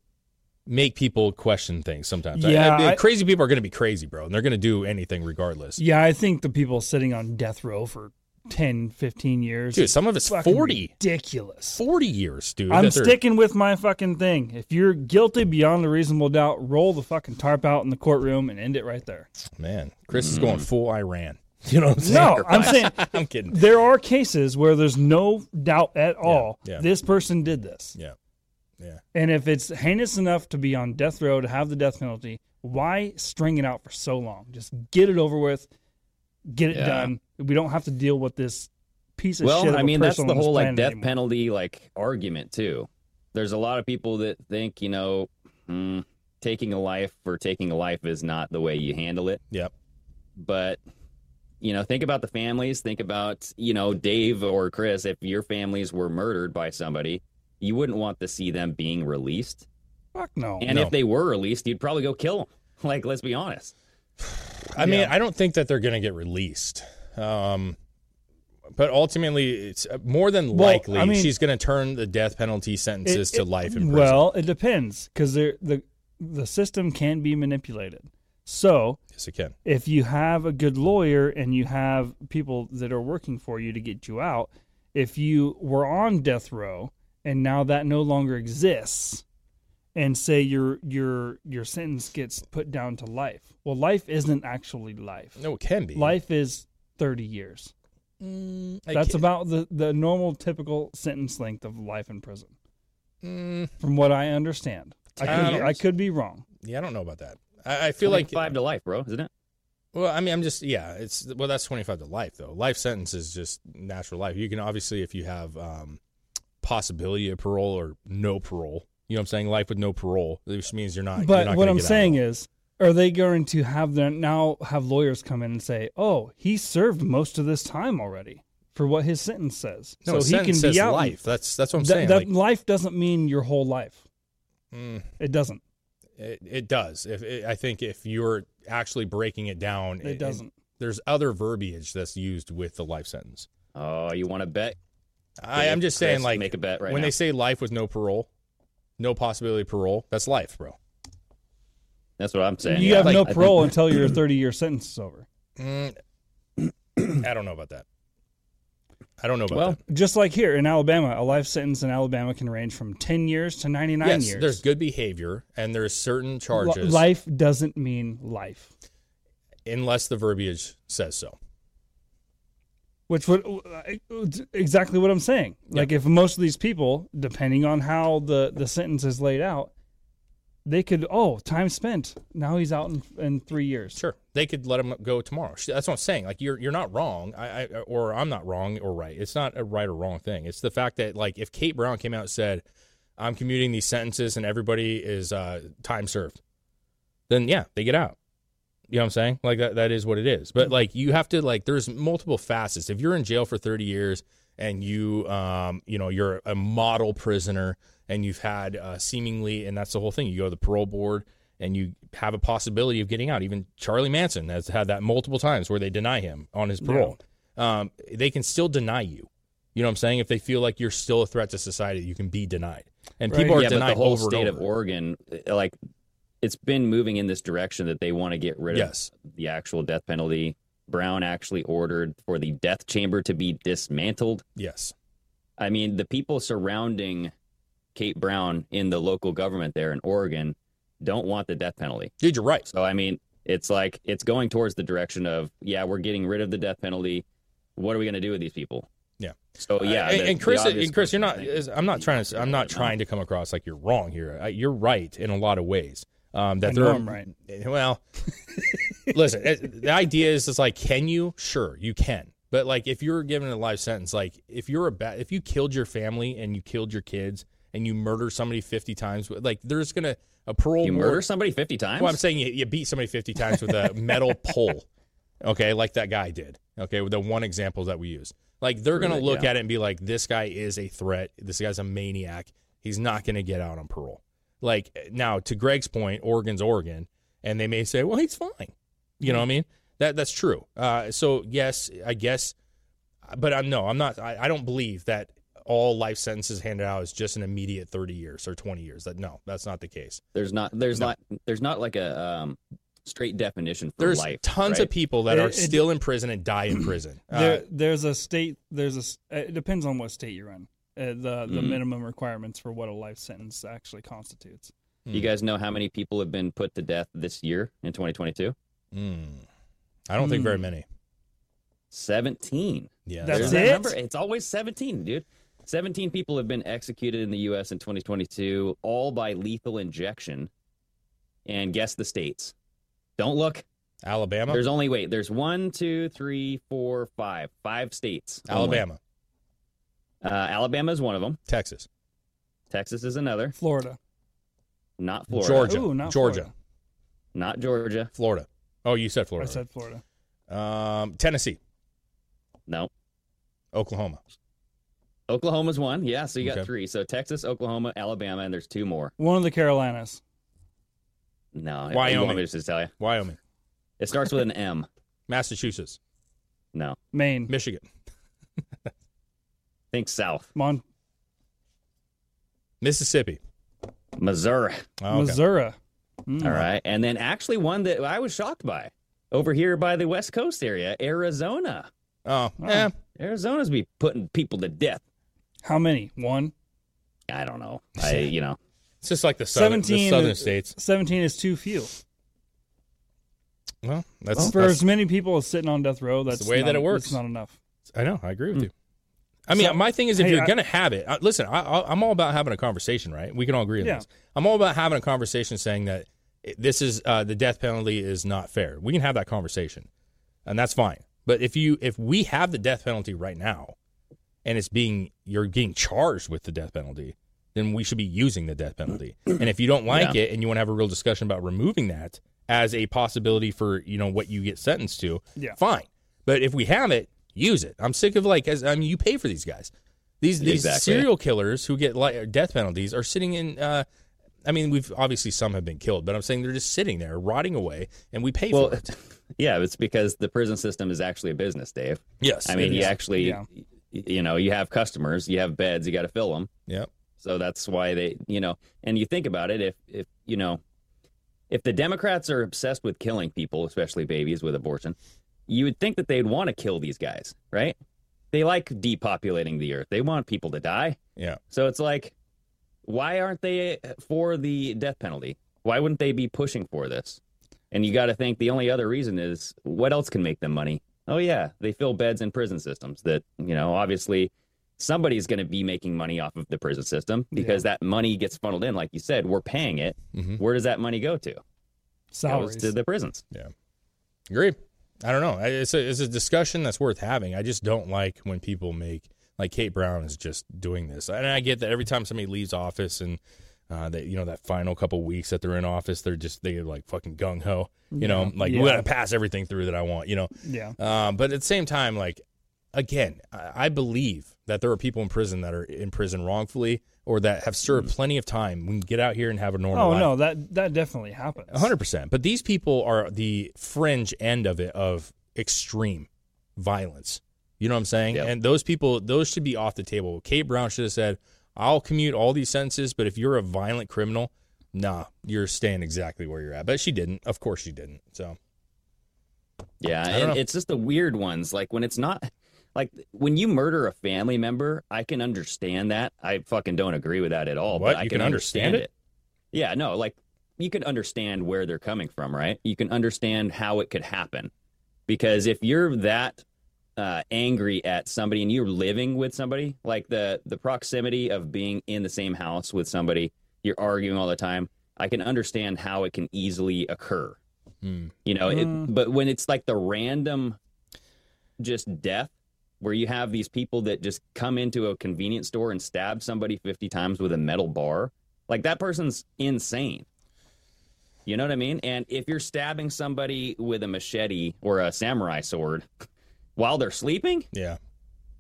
make people question things sometimes. Yeah, I- I- crazy people are going to be crazy, bro, and they're going to do anything regardless. Yeah, I think the people sitting on death row for 10, 15 years. Dude, some of it's 40. Ridiculous. 40 years, dude. I'm sticking with my fucking thing. If you're guilty beyond a reasonable doubt, roll the fucking tarp out in the courtroom and end it right there. Man, Chris is going full Iran. [LAUGHS] You know what I'm saying? No, I'm saying [LAUGHS] I'm kidding. there are cases where there's no doubt at all yeah. this person did this. Yeah. Yeah. And if it's heinous enough to be on death row to have the death penalty, why string it out for so long? Just get it over with, get it Yeah. done. We don't have to deal with this piece of well, shit. of I mean, that's the whole like death anymore. penalty like argument too. There's a lot of people that think you know, hmm, taking a life for taking a life is not the way you handle it. Yep. But you know, think about the families. Think about you know Dave or Chris. If your families were murdered by somebody, you wouldn't want to see them being released. Fuck no. And No. if they were released, you'd probably go kill them. [LAUGHS] Like, let's be honest. [SIGHS] I mean, I don't think that they're going to get released. Um, but ultimately, it's uh, more than Well, likely I mean- she's going to turn the death penalty sentences It- to it- life in prison. Well, it depends because the the system can be manipulated. So yes, it can. if you have a good lawyer and you have people that are working for you to get you out, if you were on death row and now that no longer exists, and say your your your sentence gets put down to life, well, life isn't actually life. No, it can be. Life is thirty years. I That's about the the normal typical sentence length of life in prison, Mm, from what I understand. I I could, don't- I could be wrong. yeah, I don't know about that. I, I feel like five to life, bro, isn't it? Well, I mean, I'm just yeah. It's well, that's 25 to life though. Life sentence is just natural life. You can obviously, if you have um, possibility of parole or no parole, you know what I'm saying. Life with no parole, which means you're not. you're But not what I'm get out. saying is, are they going to have their now have lawyers come in and say, "Oh, he served most of this time already for what his sentence says, No, so he can be says out." life. That's that's what I'm That- saying. that like, life doesn't mean your whole life. mm, It doesn't. it, it does. If it, I think if you're actually breaking it down, It doesn't. there's other verbiage that's used with the life sentence. Oh, you want to bet? I, I'm just saying, like, make a bet right when now. they say life with no parole, no possibility of parole, that's life, bro. That's what I'm saying. You yeah. have Like, no I think- parole until your 30 year sentence is over. Mm, [CLEARS THROAT] I don't know about that. I don't know about Well, that. Just like here in Alabama, a life sentence in Alabama can range from 10 years to 99 Yes, years. there's good behavior and there's certain Li- charges Life doesn't mean life. unless the verbiage says so. Which would exactly what I'm saying. Like if most of these people, depending on how the the sentence is laid out, they could oh time spent. Now he's out in, in three years. Sure, they could let him go tomorrow. That's what I'm saying. Like you're you're not wrong, I, I or I'm not wrong or right. It's not a right or wrong thing. It's the fact that like if Kate Brown came out and said, "I'm commuting these sentences and everybody is uh, time served," then yeah, they get out. You know what I'm saying? Like that that is what it is. But like you have to like there's multiple facets. If you're in jail for 30 years and you um you know you're a model prisoner and you've had uh, seemingly and that's the whole thing. You go to the parole board and you have a possibility of getting out. Even Charlie Manson has had that multiple times where they deny him on his parole. Um, they can still deny you. You know what I'm saying? If they feel like you're still a threat to society, you can be denied. And people are yeah, but denied the whole over state and of. Oregon, like it's been moving in this direction that they want to get rid Yes. of the actual death penalty. Brown actually ordered for the death chamber to be dismantled. Yes. I mean, the people surrounding Kate Brown in the local government there in Oregon don't want the death penalty. Dude, you're right. So I mean, it's like it's going towards the direction of yeah, we're getting rid of the death penalty. What are we going to do with these people? Yeah. So yeah, and, the- and Chris, and Chris, you're not. is- I'm not trying to. I'm not trying to come across like you're wrong here. I- You're right in a lot of ways. Um, that I there know are- I'm right. Well, listen. it- The idea is, it's like, can you? Sure, you can. But like, if you're given a life sentence, like if you're a bad, if you killed your family and you killed your kids and you murder somebody 50 times, like there's gonna a parole. You board- murder somebody fifty times? Well, I'm saying you, you beat somebody 50 times with a [LAUGHS] metal pole. Okay, like that guy did. Okay, with the one example that we use. Like they're gonna Right, look yeah. at it and be like, this guy is a threat. This guy's a maniac. He's not gonna get out on parole. Like now, to Greg's point, Oregon's Oregon, and they may say, well, he's fine. You know what I mean? That that's true. Uh, so yes, I guess, but I'm no, I'm not. I, I don't believe that all life sentences handed out is just an immediate 30 years or 20 years. That no, that's not the case. There's not there's No. not there's not like a um, straight definition for There's life. tons right? of people that It- are it- still in prison and die in prison. Uh, there's a state. There's a. It depends on what state you're in. Uh, the the Mhm. minimum requirements for what a life sentence actually constitutes. You guys know how many people have been put to death this year in 2022? mm, I don't think very Hmm. many. 17. Yeah, That's it? that. It's always 17, dude. 17 people have been executed in the U.S. in 2022, all by lethal injection. And guess the states. Don't look. Alabama. There's only wait. There's one, two, three, four, five. Five states. only. Alabama. Uh, Alabama is one of them. Texas. Texas is another. Florida. Not Florida. Georgia. Ooh, not Georgia. Florida. Not Georgia. Florida. Oh, you said Florida. I said Florida. Um, Tennessee. No. Oklahoma. Oklahoma's one. Yeah, so you got Okay. three. So Texas, Oklahoma, Alabama, and there's two more. One of the Carolinas. No. You Wyoming. want me to just tell you? Wyoming. It starts with an M. Massachusetts. No. Maine. Michigan. [LAUGHS] Think south. Mon- Mississippi. Missouri. Oh, okay. Missouri. Mm. All right. And then actually one that I was shocked by over here by the West Coast area, Arizona. Oh, oh. yeah. Arizona's be putting people to death. How many? One. I don't know. [LAUGHS] I, you know, It's just like the southern, the 17 southern is- states. 17 is too few. Well, that's, For that's as many people as sitting on death row, that's the way not, that it works. That's not enough. I know. I agree with hmm. you. I mean, So- my thing is, if hey, you're I- going to have it, uh, listen. I, I'm all about having a conversation, right? We can all agree on Yeah. this. I'm all about having a conversation, saying that this is uh, the death penalty is not fair. We can have that conversation, and that's fine. But if you if we have the death penalty right now, and it's being you're getting charged with the death penalty, then we should be using the death penalty. [CLEARS THROAT] and if you don't like Yeah. it, and you want to have a real discussion about removing that as a possibility for you know what you get sentenced to, Yeah. fine. But if we have it, use it. I'm sick of like, as I mean, you pay for these guys. These these Exactly. serial killers who get li- death penalties are sitting in. Uh, I mean, we've obviously some have been killed, but I'm saying they're just sitting there rotting away, and we pay well, for it. [LAUGHS] yeah, it's because the prison system is actually a business, Dave. Yes, I mean, you actually, Yeah. you know, you have customers, you have beds, you got to fill them. Yep. So that's why they, you know, and you think about it, if, if, you know, if the Democrats are obsessed with killing people, especially babies with abortion, you would think that they'd want to kill these guys, right? They like depopulating the earth. They want people to die. Yeah. So it's like, why aren't they for the death penalty? Why wouldn't they be pushing for this? And you got to think the only other reason is what else can make them money? Oh, yeah, they fill beds in prison systems that, you know, obviously somebody's going to be making money off of the prison system because that money gets funneled in. Like you said, we're paying it. Mhm. Where does that money go to? Salaries. Goes to the prisons. Yeah. Agreed. I don't know. It's a, it's a discussion that's worth having. I just don't like when people make like Kate Brown is just doing this. And I get that every time somebody leaves office and uh, that you know that final couple weeks that they're in office, they're just they're like fucking gung ho. You know, like Yeah. we gotta pass everything through that I want. You know. Yeah. Um, but at the same time, like again, I, I believe that there are people in prison that are in prison wrongfully or that have served hmm. plenty of time. We can get out here and have a normal. Oh life. no, that that definitely happens. Hundred percent. But these people are the fringe end of it of extreme violence. You know what I'm saying? Yep. And those people, those should be off the table. Kate Brown should have said, "I'll commute all these sentences, but if you're a violent criminal, nah, you're staying exactly where you're at." But she didn't. Of course, she didn't. So Yeah, and know. it's just the weird ones. Like when it's not like when you murder a family member, I can understand that. I fucking don't agree with that at all. What? But I You can, can understand understand it. Yeah, no, like you can understand where they're coming from, right? You can understand how it could happen. Because if you're that uh, angry at somebody and you're living with somebody, like the the proximity of being in the same house with somebody, you're arguing all the time. I can understand how it can easily occur. Hmm. You know, it, Mm. but when it's like the random just death where you have these people that just come into a convenience store and stab somebody 50 times with a metal bar, like that person's insane. You know what I mean? And if you're stabbing somebody with a machete or a samurai sword [LAUGHS] while they're sleeping yeah.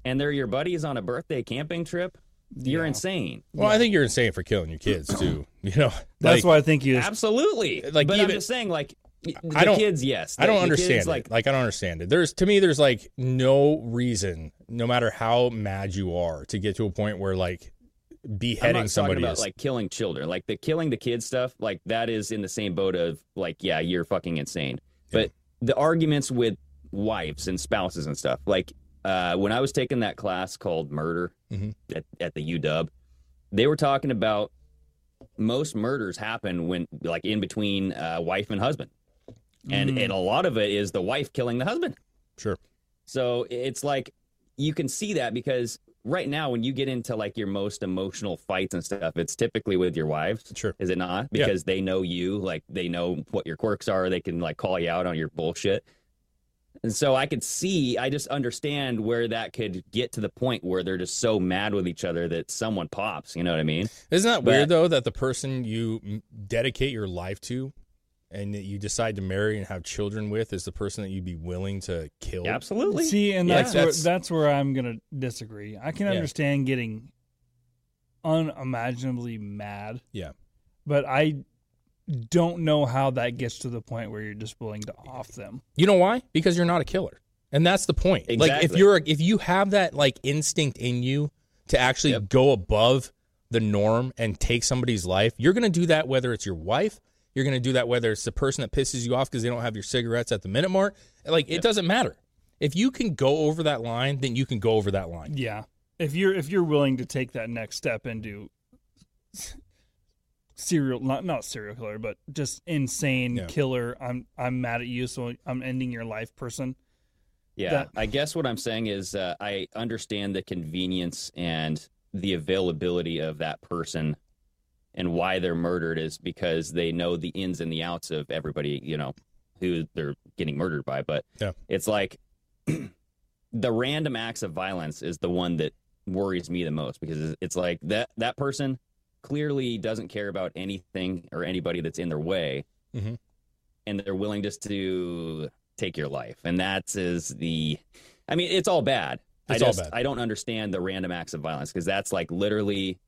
and they're your buddies on a birthday camping trip, you're Yeah. insane. Well, I think you're insane for killing your kids too. [CLEARS THROAT] You know, That's Like, why I think you. Absolutely. Like, but I'm just saying, like, the I don't- kids, yes. I don't The- the understand kids, it. like, Like, I don't understand it. There's to me, there's like no reason, no matter how mad you are, to get to a point where like I'm beheading not somebody talking about is like killing children, like the killing the kids stuff. Like that is in the same boat of like, yeah, you're fucking insane. But the arguments with wives and spouses and stuff, like uh, when I was taking that class called murder Mhm. at, at the UW, they were talking about most murders happen when like in between uh, wife and husband, and Mm. and a lot of it is the wife killing the husband. sure. So it's like you can see that because right now when you get into like your most emotional fights and stuff, it's typically with your wives. Sure. Is it not? Yeah. Because they know you, like they know what your quirks are, they can like call you out on your bullshit. And so I could see, I just understand where that could get to the point where they're just so mad with each other that someone pops. You know what I mean? Isn't that But- weird though that the person you dedicate your life to and that you decide to marry and have children with is the person that you'd be willing to kill? Absolutely. See, and Yeah, that's where that's- that's where I'm gonna disagree. I can Yeah. understand getting unimaginably mad, Yeah. but I don't know how that gets to the point where you're just willing to off them. You know why? Because you're not a killer. And that's the point. Like if you're if you have that like instinct in you to actually go above the norm and take somebody's life, you're going to do that whether it's your wife, you're going to do that whether it's the person that pisses you off because they don't have your cigarettes at the Minute Mart. Like it doesn't matter. If you can go over that line, then you can go over that line. Yeah, if you're if you're willing to take that next step into serial not not serial killer, but just insane Yeah. killer. I'm I'm mad at you, so I'm ending your life, person. Yeah, That- I guess what I'm saying is uh, I understand the convenience and the availability of that person and why they're murdered is because they know the ins and the outs of everybody, you know, who they're getting murdered by. But Yeah. it's like [CLEARS THROAT] the random acts of violence is the one that worries me the most because it's like that that person clearly doesn't care about anything or anybody that's in their way Mhm. and they're willing just to take your life and that's is the i mean it's all bad It's I all just, bad. i don't understand the random acts of violence because that's like literally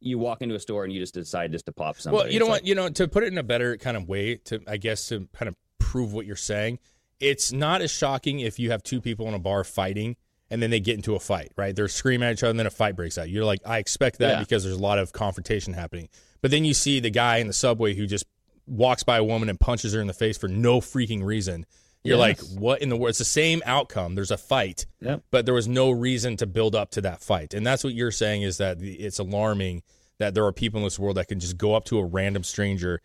you walk into a store and you just decide just to pop something. Well, you know It's what? like- You know, to put it in a better kind of way, to I guess to kind of prove what you're saying, it's not as shocking if you have two people in a bar fighting and then they get into a fight, right? They're screaming at each other and then a fight breaks out. You're like, I expect that Yeah. because there's a lot of confrontation happening. But then you see the guy in the subway who just walks by a woman and punches her in the face for no freaking reason. You're like, what in the world? It's the same outcome. There's a fight, Yep. but there was no reason to build up to that fight. And that's what you're saying is that it's alarming that there are people in this world that can just go up to a random stranger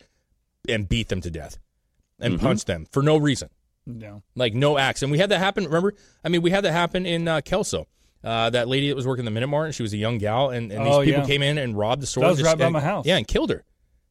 and beat them to death and Mhm. punch them for no reason. No. Like no acts. And we had that happen. Remember? I mean, we had that happen in uh, Kelso. Uh, that lady that was working the Minute Mart, and she was a young gal, and, and these Oh, people yeah. came in and robbed the store. That was just- right by and- my house. Yeah, and killed her,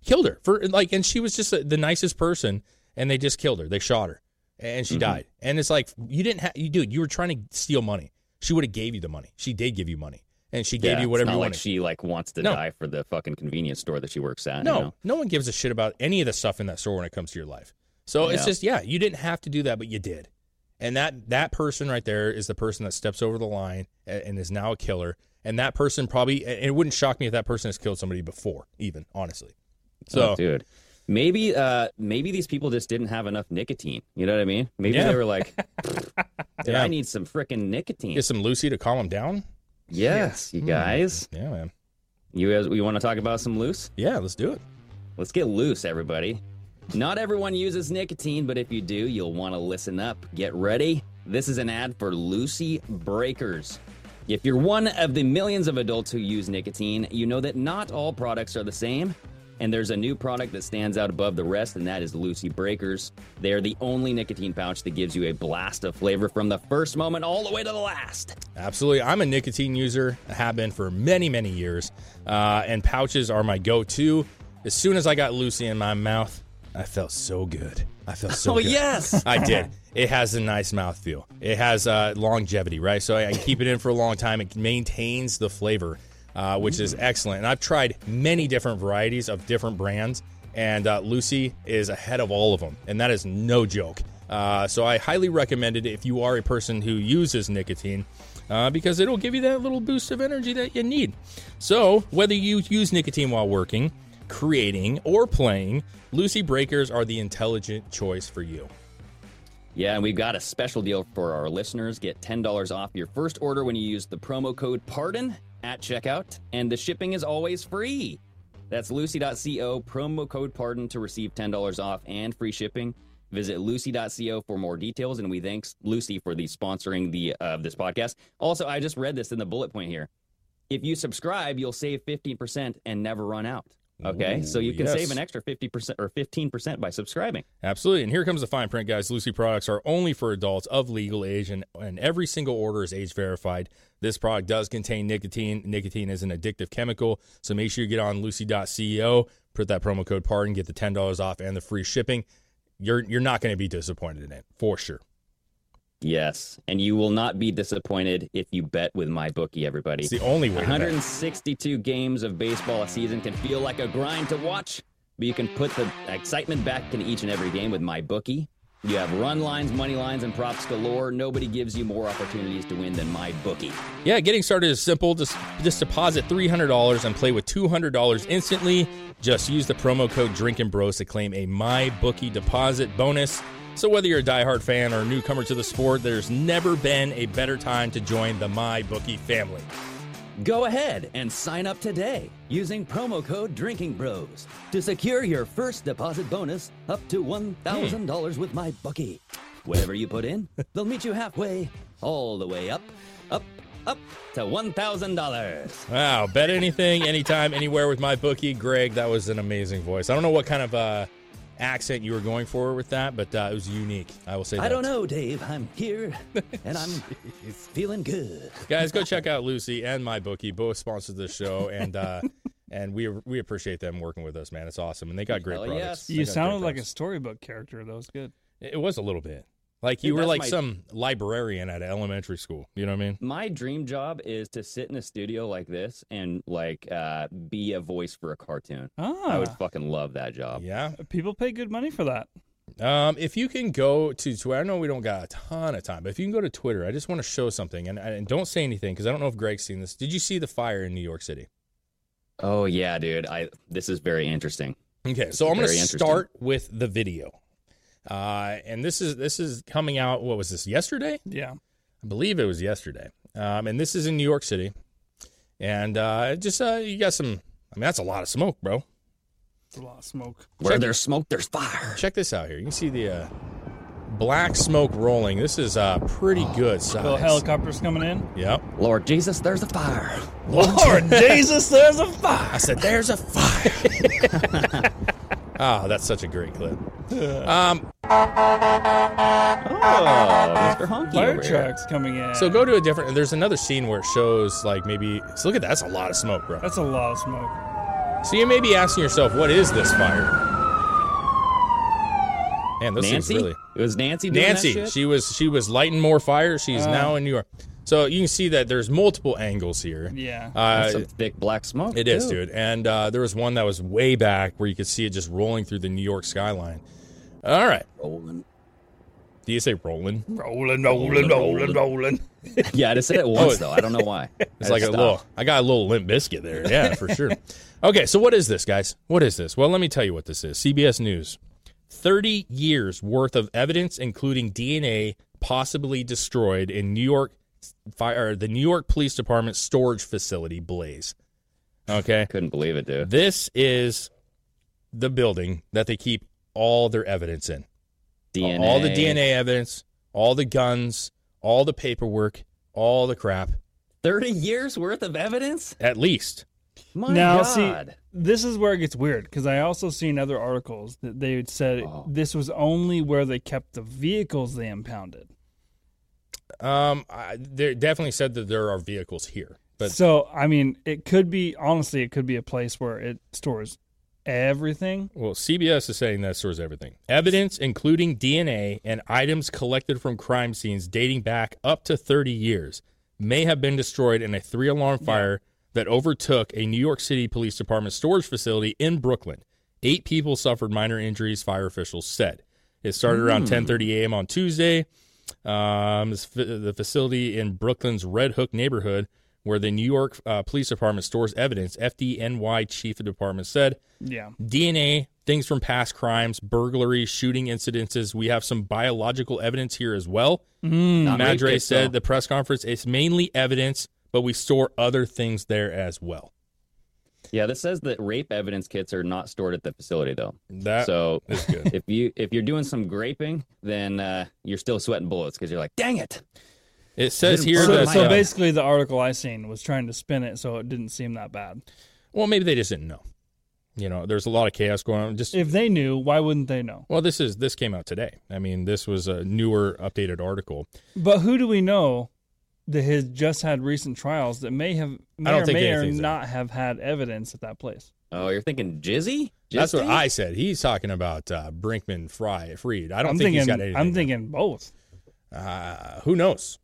killed her for like, and she was just the nicest person, and they just killed her. They shot her, and she Mhm. died. And it's like you didn't have, you dude, you were trying to steal money. She would have gave you the money. She did give you money, and she gave Yeah, you whatever it's you not wanted. like she like wants to No. die for the fucking convenience store that she works at No, you know? no one gives a shit about any of the stuff in that store when it comes to your life. So it's just yeah, you didn't have to do that, but you did. And that that person right there is the person that steps over the line and, and is now a killer. And that person probably it wouldn't shock me if that person has killed somebody before, even honestly. So Oh, dude maybe uh maybe these people just didn't have enough nicotine you know what i mean maybe Yeah. they were like [LAUGHS] Dude, Yeah. i need some freaking nicotine get some Lucy to calm them down. yes you Hmm. guys Yeah, man. you guys we want to talk about some loose Yeah, let's do it. let's get loose everybody not everyone uses nicotine but if you do you'll want to listen up get ready this is an ad for lucy breakers if you're one of the millions of adults who use nicotine you know that not all products are the same and there's a new product that stands out above the rest, and that is Lucy Breakers. They are the only nicotine pouch that gives you a blast of flavor from the first moment all the way to the last. Absolutely. I'm a nicotine user. I have been for many, many years. Uh, and pouches are my go to. As soon as I got Lucy in my mouth, I felt so good. I felt so good. [LAUGHS] Oh, good. yes. [LAUGHS] I did. It has a nice mouthfeel. It has uh, longevity, right? So I can keep it in for a long time. It maintains the flavor, uh, which is excellent. And I've tried many different varieties of different brands, and uh, Lucy is ahead of all of them. And that is no joke. Uh, so I highly recommend it if you are a person who uses nicotine. Uh, because it'll give you that little boost of energy that you need. So, whether you use nicotine while working, creating, or playing, Lucy Breakers are the intelligent choice for you. Yeah, and we've got a special deal for our listeners. Get $10 off your first order when you use the promo code PARDON at checkout, and the shipping is always free. That's lucy.co, promo code PARDON to receive $10 off and free shipping. Visit lucy.co for more details, and we thanks Lucy for the sponsoring the of this podcast. Also, I just read this in the bullet point here. If you subscribe, you'll save 15% and never run out. Okay, so you can yes. save an extra 50% or 15% by subscribing. Absolutely. And here comes the fine print, guys. Lucy products are only for adults of legal age, and, and every single order is age verified. This product does contain nicotine. Nicotine is an addictive chemical. So make sure you get on lucy.co, put that promo code PARDON, get the $10 off and the free shipping. You're, you're not going to be disappointed in it, for sure. Yes, and you will not be disappointed if you bet with MyBookie. Everybody, It's the only way 162 games of baseball a season can feel like a grind to watch, but you can put the excitement back in each and every game with MyBookie. You have run lines, money lines, and props galore. Nobody gives you more opportunities to win than my bookie. Yeah, getting started is simple. Just just deposit three hundred dollars and play with two hundred dollars instantly. Just use the promo code Drinking Bros to claim a My Bookie deposit bonus. So whether you're a diehard fan or a newcomer to the sport, there's never been a better time to join the My Bookie family. Go ahead and sign up today using promo code Drinking Bros to secure your first deposit bonus up to $1,000 with my bookie. Whatever you put in, [LAUGHS] they'll meet you halfway, all the way up, up, up to $1,000. Wow, bet anything, anytime, anywhere with MyBookie. Greg, that was an amazing voice. I don't know what kind of uh, accent you were going for with that, but uh, it was unique. I will say that. I don't know, Dave. I'm here [LAUGHS] and I'm feeling good. Guys, go check out Lucy and MyBookie. Both sponsors the show, and uh, and we we appreciate them working with us, man. It's awesome, and they got great Hell products. yes. They You sounded great like a storybook character. That was good. It was a little bit like Dude, you were like my- some librarian at elementary school. You know what I mean? My dream job is to sit in a studio like this and like uh, be a voice for a cartoon. Ah. I would Ah, fucking love that job. Yeah. people pay good money for that. Um, if you can go to Twitter, I know we don't got a ton of time, but if you can go to Twitter, I just want to show something, and, and don't say anything because I don't know if Greg's seen this. Did you see the fire in New York City? Oh yeah, dude. I this is very interesting. Okay, so I'm going to start with the video, uh, and this is this is coming out. What was this yesterday? Yeah. I believe it was yesterday. Um, and this is in New York City, and uh, just uh, you got some. I mean, that's a lot of smoke, bro. It's a lot of smoke. Where Check- there's smoke, there's fire. Check this out here. You can see the uh, black smoke rolling. This is uh, pretty good size. Little helicopters coming in. Yep. Lord Jesus, there's a fire. Lord [LAUGHS] Jesus, there's a fire. I said, "There's a fire." [LAUGHS] oh, that's such a great clip. Um, Oh, Mr. Honky Fire over here. trucks coming in. so go to a different. There's another scene where it shows like maybe. So look at that. That's a lot of smoke, bro. That's a lot of smoke. So you may be asking yourself, what is this fire? Man, this Nancy? is really It was Nancy doing Nancy. that shit? She was she was lighting more fire. She's Oh. now in New York. So you can see that there's multiple angles here. Yeah. Uh, some thick black smoke. It is, too. dude. And uh, there was one that was way back where you could see it just rolling through the New York skyline. All right. Rolling. Do you say rolling? Rolling, rolling, rolling, rolling. [LAUGHS] Yeah, I just said it once Oh. though. I don't know why. [LAUGHS] It's like a little. I got a little Limp Bizkit there. Yeah, for sure. [LAUGHS] Okay, so what is this, guys? What is this? Well, let me tell you what this is. CBS News. 30 years worth of evidence, including DNA, possibly destroyed in New York fire, the New York Police Department storage facility blaze. Okay. [LAUGHS] Couldn't believe it, dude. This is the building that they keep all their evidence in. DNA. All the DNA evidence, all the guns, all the paperwork, all the crap, Thirty years worth of evidence. at least. My now, God. see, this is where it gets weird because I also seen other articles that they said Oh. this was only where they kept the vehicles they impounded. Um, I, they definitely said that there are vehicles here, but so, I mean, it could be honestly, it could be a place where it stores everything. well, CBS is saying that stores everything. Evidence, including DNA and items collected from crime scenes dating back up to 30 years, may have been destroyed in a three-alarm fire that overtook a New York City Police Department storage facility in Brooklyn. Eight people suffered minor injuries. Fire officials said it started around 10:30 a.m. on Tuesday. Um, the facility in Brooklyn's Red Hook neighborhood, where the New York uh, Police Department stores evidence, FDNY chief of department said Yeah. DNA, things from past crimes, burglary, shooting incidences. We have some biological evidence here as well. Rape Madre said at the press conference it's mainly evidence, but we store other things there as well. Yeah, this says that rape evidence kits are not stored at the facility though. That so is good. if you if you're doing some graping, then uh, you're still sweating bullets because you're like, dang it. It says here put that So, so uh, basically, the article I seen was trying to spin it so it didn't seem that bad. well, maybe they just didn't know. You know, there's a lot of chaos going on. Just If they knew, why wouldn't they know? well, this is this came out today. I mean, this was a newer, updated article. But who do we know that has just had recent trials that may have may don't or think may or anything's there. not have had evidence at that place? Oh, you're thinking Jizzy? That's what Jizzy? I said. He's talking about uh, Brinkman, Fry, Fried. I don't I'm think thinking, he's got anything. I'm thinking both. Uh, who knows?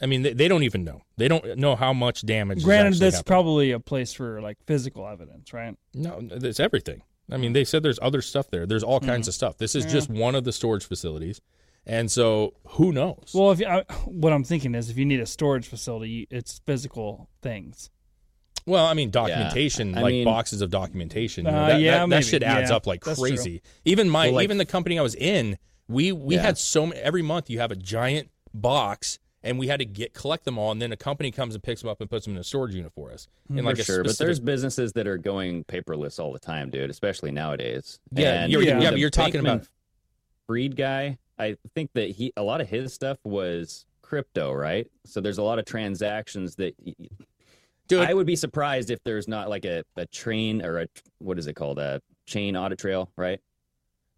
I mean, they, they don't even know. They don't know how much damage. Granted, that's probably a place for like physical evidence, right? No, it's everything. I mean, they said there's other stuff there. There's all kinds Mhm. of stuff. This is Yeah. just one of the storage facilities, and so who knows? Well, if you, I, what I'm thinking is, if you need a storage facility, it's physical things. Well, I mean, documentation, I like mean- boxes of documentation. You know, Uh, that, yeah, that, that shit adds Yeah, up like crazy. true. Even my, Well, like- even the company I was in, we we Yeah. had so many. Every month, you have a giant box, and we had to get collect them all, and then a company comes and picks them up and puts them in a storage unit for us. In like For a sure, but there's businesses that are going paperless all the time, dude. Especially nowadays. Yeah, And you're- the yeah, but you're talking about- Fried guy. I think that he a lot of his stuff was crypto, right? So there's a lot of transactions that. Dude. I would be surprised if there's not like a, a train or a what is it called a chain audit trail, right?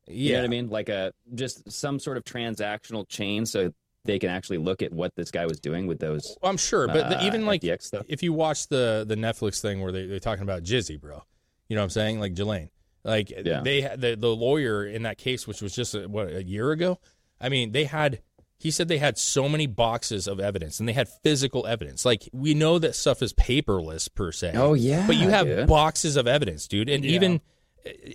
You know Yeah. what I mean? Like a just some sort of transactional chain, so they can actually look at what this guy was doing with those. I'm sure, but the, uh, even like if you watch the the Netflix thing where they, they're talking about Jizzy, bro, you know what I'm saying? Like Ghislaine, like Yeah. they had the the lawyer in that case, which was just a, what a year ago. I mean, they had. He said they had so many boxes of evidence, and they had physical evidence. Like we know that stuff is paperless per se. Oh, yeah, but you have dude. boxes of evidence, dude, and Yeah. even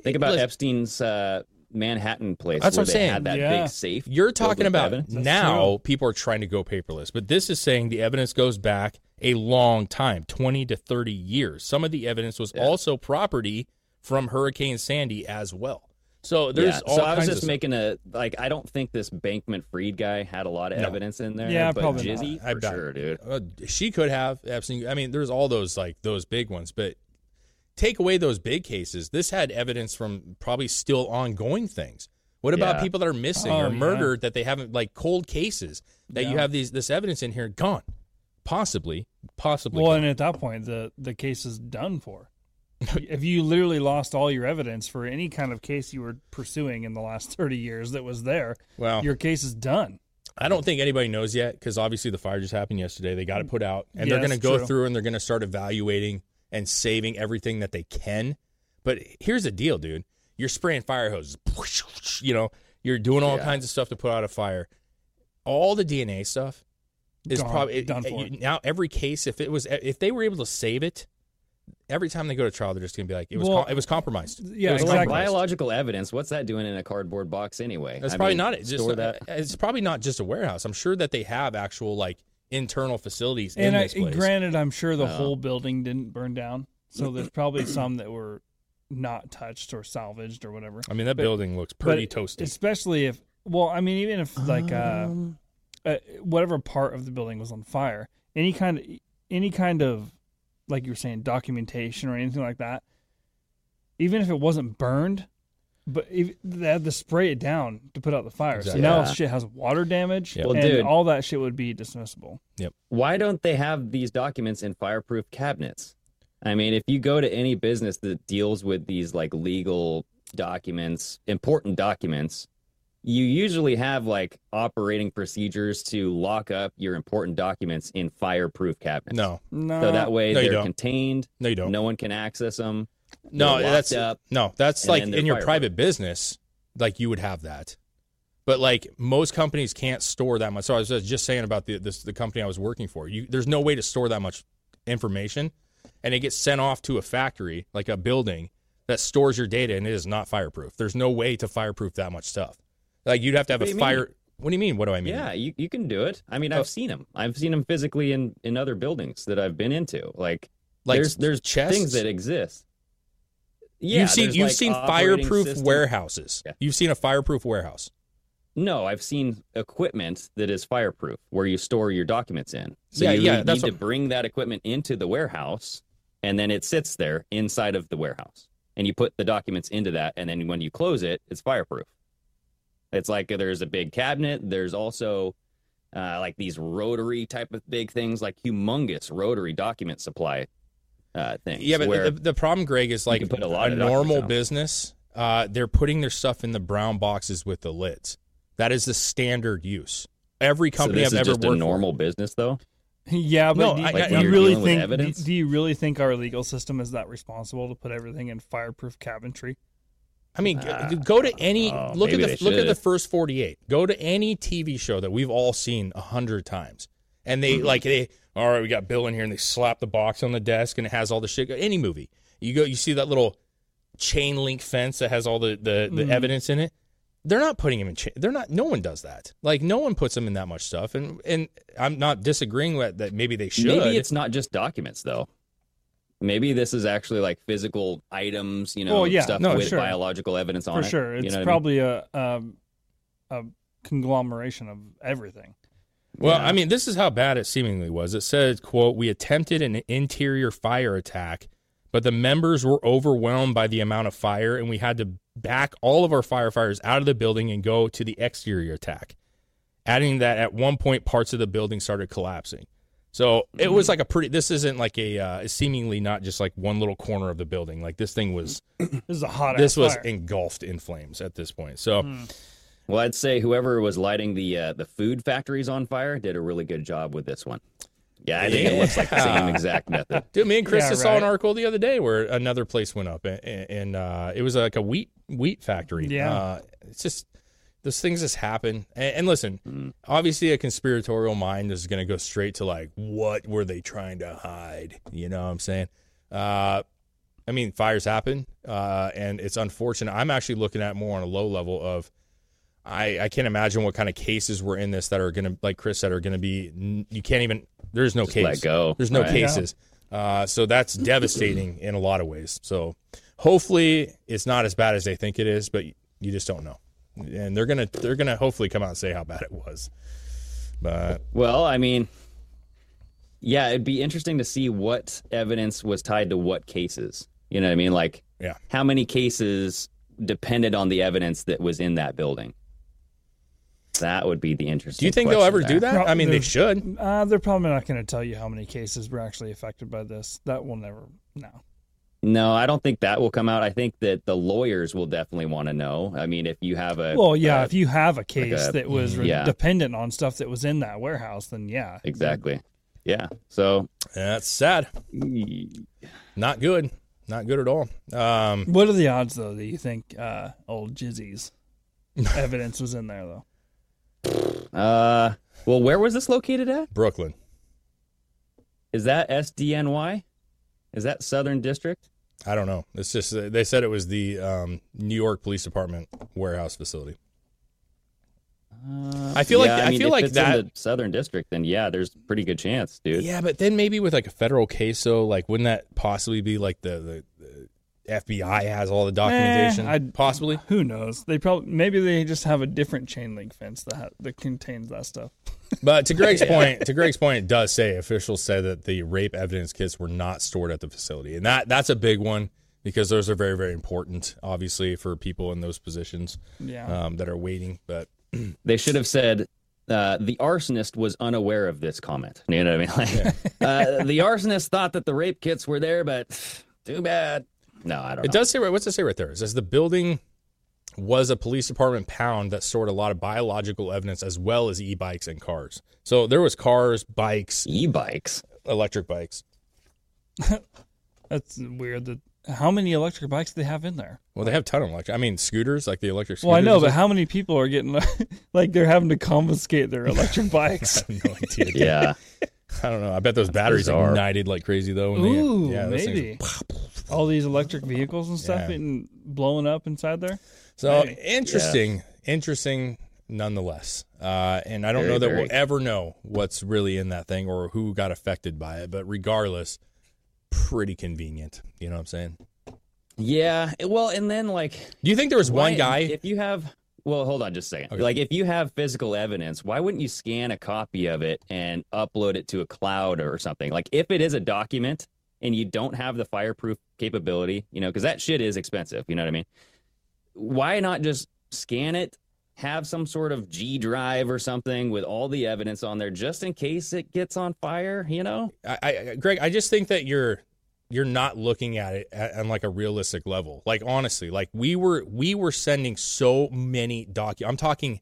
Think about listen, Epstein's uh, Manhattan place That's where what I'm they saying. had that Yeah. big safe. You're talking about evidence. now people are trying to go paperless, but this is saying the evidence goes back a long time 20 to 30 years. Some of the evidence was also property from Hurricane Sandy as well. So there's yeah. all so I was just of making a like. I don't think this Bankman-Fried guy had a lot of No. evidence in there. Yeah, but probably not. Jizzy I for sure, dude. Uh, she could have Epstein. I mean, there's all those like those big ones, but take away those big cases. This had evidence from probably still ongoing things. What about Yeah. people that are missing Oh, or yeah. murdered that they haven't like cold cases that you have these this evidence in here gone, possibly, possibly. Well, gone. and at that point, the the case is done for. [LAUGHS] if you literally lost all your evidence for any kind of case you were pursuing in the last [LAUGHS] thirty years that was there, Well- your case is done. I don't think anybody knows yet because obviously the fire just happened yesterday. They got it put out, and they're going to go true. through and they're going to start evaluating and saving everything that they can. But here's the deal, dude: you're spraying fire hoses, [LAUGHS] you know, you're doing all Yeah. kinds of stuff to put out a fire. All the DNA stuff is Gone. probably Done eh, for. Eh, now every case. If it was, eh, if they were able to save it, every time they go to trial, they're just going to be like, it was, Well, com- it was compromised. yeah, was But, like compromised. biological evidence. What's that doing in a cardboard box anyway? That's I probably mean, not it. Just, store that. It's probably not just a warehouse. I'm sure that they have actual like internal facilities And in I, this place. granted, I'm sure the Oh. whole building didn't burn down, so there's probably some that were not touched or salvaged or whatever. I mean, that But- building looks pretty toasty. especially if well, I mean, even if like uh, Um, uh, whatever part of the building was on fire, any kind of any kind of like you were saying documentation or anything like that, even if it wasn't burned, but if, they had to spray it down to put out the fire. Exactly. So now Yeah. shit has water damage, Well, and dude. all that shit would be dismissible. Yep. Why don't they have these documents in fireproof cabinets? I mean, if you go to any business that deals with these like legal documents, important documents, you usually have like operating procedures to lock up your important documents in fireproof cabinets. no, No, So that way No, they're contained. no, you don't. No one can access them. no, that's up, no, that's like in your fireproof. private business, like you would have that. But like most companies can't store that much. So I was just saying about the this the company I was working for. You there's no way to store that much information, and it gets sent off to a factory like a building that stores your data, and it is not fireproof. There's no way to fireproof that much stuff. Like you'd have to have What a fire. mean? What do you mean? What do I mean? Yeah, you, you can do it. I mean, Oh. I've seen them. I've seen them physically in, in other buildings that I've been into. Like, Like there's there's chests? things that exist. Yeah, you've seen you've like, seen fireproof systems. warehouses. Yeah. You've seen a fireproof warehouse. No, I've seen equipment that is fireproof where you store your documents in. So Yeah, you yeah, need to what- bring that equipment into the warehouse, and then it sits there inside of the warehouse, and you put the documents into that, and then when you close it, it's fireproof. It's like there's a big cabinet. There's also uh, like these rotary type of big things, like humongous rotary document supply uh, things. Yeah, but the, the problem, Greg, is like put a lot of normal business. Uh, they're putting their stuff in the brown boxes with the lids. That is the standard use. Every so company this I've is ever just a worked normal business, though. Yeah, but No, do, I- do I- you really think? Do, do you really think our legal system is that responsible to put everything in fireproof cabinetry? I mean, g- go to any oh, look at the look at the first forty eight. Go to any TV show that we've all seen a hundred times, and they Mm-hmm. like they all right. We got Bill in here, and they slap the box on the desk, and it has all the shit. Any movie, you go, you see that little chain link fence that has all the the, the Mm-hmm. Mhm. evidence in it. They're not putting them in. Cha- they're not. No one does that. Like no one puts them in that much stuff. And and I'm not disagreeing with that. Maybe they should. Maybe it's not just documents, though. Maybe this is actually like physical items, you know, Well, yeah, stuff no, with sure. biological evidence on For it. For sure, You it's know what I mean? probably a, um a conglomeration of everything. Well, I mean, this is how bad it seemingly was. It said, quote, we attempted an interior fire attack, but the members were overwhelmed by the amount of fire and we had to back all of our firefighters out of the building and go to the exterior attack. Adding that at one point parts of the building started collapsing. So it was like a pretty this isn't like a uh, seemingly not just like one little corner of the building. Like this thing was [CLEARS THROAT] This is a hot. this was fire. engulfed in flames at this point. So Well, I'd say whoever was lighting the uh, the food factories on fire did a really good job with this one. Yeah, I think it looks like the same exact method. [LAUGHS] Dude, me and Chris Yeah, just saw an article the other day where another place went up, and, and uh, it was like a wheat wheat factory. Yeah. uh, it's just those things just happen. And, and listen, obviously, a conspiratorial mind is going to go straight to like, what were they trying to hide? You know what I'm saying? Uh, I mean, fires happen, uh, and it's unfortunate. I'm actually looking at more on a low level of. I, I can't imagine what kind of cases were in this that are going to, like Chris said, are going to be. You can't even. There's no Just case. let go, There's no right? cases. Uh, so that's devastating in a lot of ways. So hopefully it's not as bad as they think it is, but you just don't know. And they're gonna they're gonna hopefully come out and say how bad it was. But Well, I mean, yeah, it'd be interesting to see what evidence was tied to what cases. You know what I mean? Like, yeah, how many cases depended on the evidence that was in that building? That would be the interesting. do you think they'll ever question do there. that? I mean, they should. Uh, they're probably not going to tell you how many cases were actually affected by this. That will never. No. No, I don't think that will come out. I think that the lawyers will definitely want to know. I mean, if you have a Well, yeah. a- if you have a case a- that was yeah. dependent on stuff that was in that warehouse, then yeah, exactly, yeah. So That's sad. Not good. Not good at all. Um, What are the odds, though, that you think uh, old Jizzy's [LAUGHS] evidence was in there, though? Uh, well, where was this located at? Brooklyn. Is that SDNY? Is that Southern District? I don't know. It's just uh, they said it was the um, New York Police Department warehouse facility. I feel like I, mean, feel if like it's that. in the Southern District. Then yeah, there's a pretty good chance, dude. Yeah, but then maybe with like a federal case, though, like wouldn't that possibly be like the the, the FBI has all the documentation? Eh, I'd- possibly. Who knows? They probably maybe they just have a different chain link fence that ha- that contains that stuff. [LAUGHS] But to Greg's point, to Greg's point, it does say officials say that the rape evidence kits were not stored at the facility, and that that's a big one because those are very very important, obviously, for people in those positions Yeah. um, that are waiting. But [CLEARS THROAT] They should have said uh, the arsonist was unaware of this comment. You know what I mean? [LAUGHS] Like, uh, the arsonist thought that the rape kits were there, but too bad. No, I don't It know. does say right. What's it say right there? It says the building was a police department pound that stored a lot of biological evidence as well as e-bikes and cars. So there was cars, bikes, e-bikes, electric bikes. [LAUGHS] That's weird. That how many electric bikes do they have in there? Well, they have a ton of electric. I mean, scooters like the electric. Scooters well, I know, but stuff. how many people are getting [LAUGHS] like they're having to confiscate their electric [LAUGHS] bikes? I have no idea. Yeah. I don't know. I bet those batteries are ignited like crazy though. when they- Ooh, yeah, those things- maybe. All these electric vehicles and stuff Yeah. getting blowing up inside there. So Maybe. interesting, interesting nonetheless. Uh, and I don't Very, know that very. we'll ever know what's really in that thing or who got affected by it. But regardless, pretty convenient. You know what I'm saying? Yeah. Well, and then like, Do you think there was one guy? If you have, well, hold on just a second. Okay. Like, if you have physical evidence, why wouldn't you scan a copy of it and upload it to a cloud or something? Like, if it is a document and you don't have the fireproof capability, you know, because that shit is expensive. You know what I mean? Why not just scan it? Have some sort of G drive or something with all the evidence on there, just in case it gets on fire. You know? I, I, Greg, I just think that you're you're not looking at it at, on like a realistic level. Like honestly, like we were we were sending so many docu. I'm talking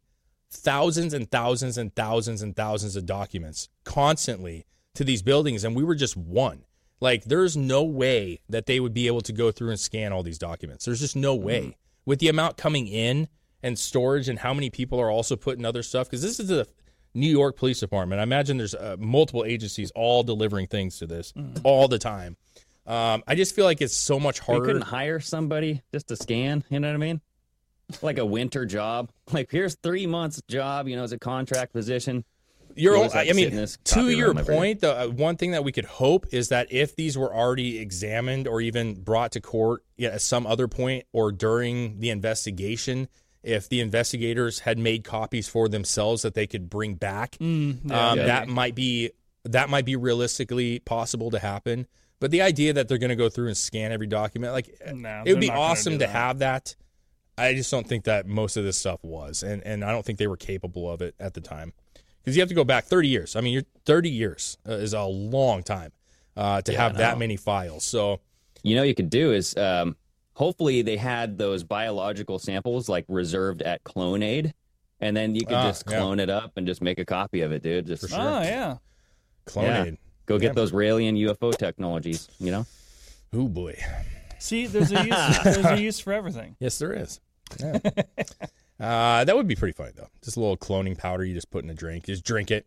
thousands and thousands and thousands and thousands of documents constantly to these buildings, and we were just one. Like there's no way that they would be able to go through and scan all these documents. There's just no way Mm. with the amount coming in and storage and how many people are also putting other stuff because this is the New York Police Department. I imagine there's uh, multiple agencies all delivering things to this Mm. all the time. Um, I just feel like it's so much harder. You couldn't hire somebody just to scan. You know what I mean? Like a winter job. Like here's three months job. You know, as a contract position. You're, You all, always have I to mean, this to your room every day. point, the uh, one thing that we could hope is that if these were already examined or even brought to court at some other point or during the investigation, if the investigators had made copies for themselves that they could bring back, Mm, yeah. um, Yeah. that might be that might be realistically possible to happen. But the idea that they're going to go through and scan every document, like No, it would be awesome to that. have that. I just don't think that most of this stuff was, and and I don't think they were capable of it at the time, because you have to go back 30 years. I mean, you're 30 years uh, is a long time uh, to Yeah, have that many files. So You know, what you could do is um, hopefully they had those biological samples like reserved at Clonaid, and then you could Ah, just yeah. clone it up and just make a copy of it, dude. Just Oh yeah. clonated. Yeah. Go get Yeah. those Raelian UFO technologies. You know. Oh boy. See, there's a use. [LAUGHS] there's a use for everything. Yes, there is. Yeah. [LAUGHS] uh, that would be pretty funny though. Just a little cloning powder you just put in a drink. Just drink it,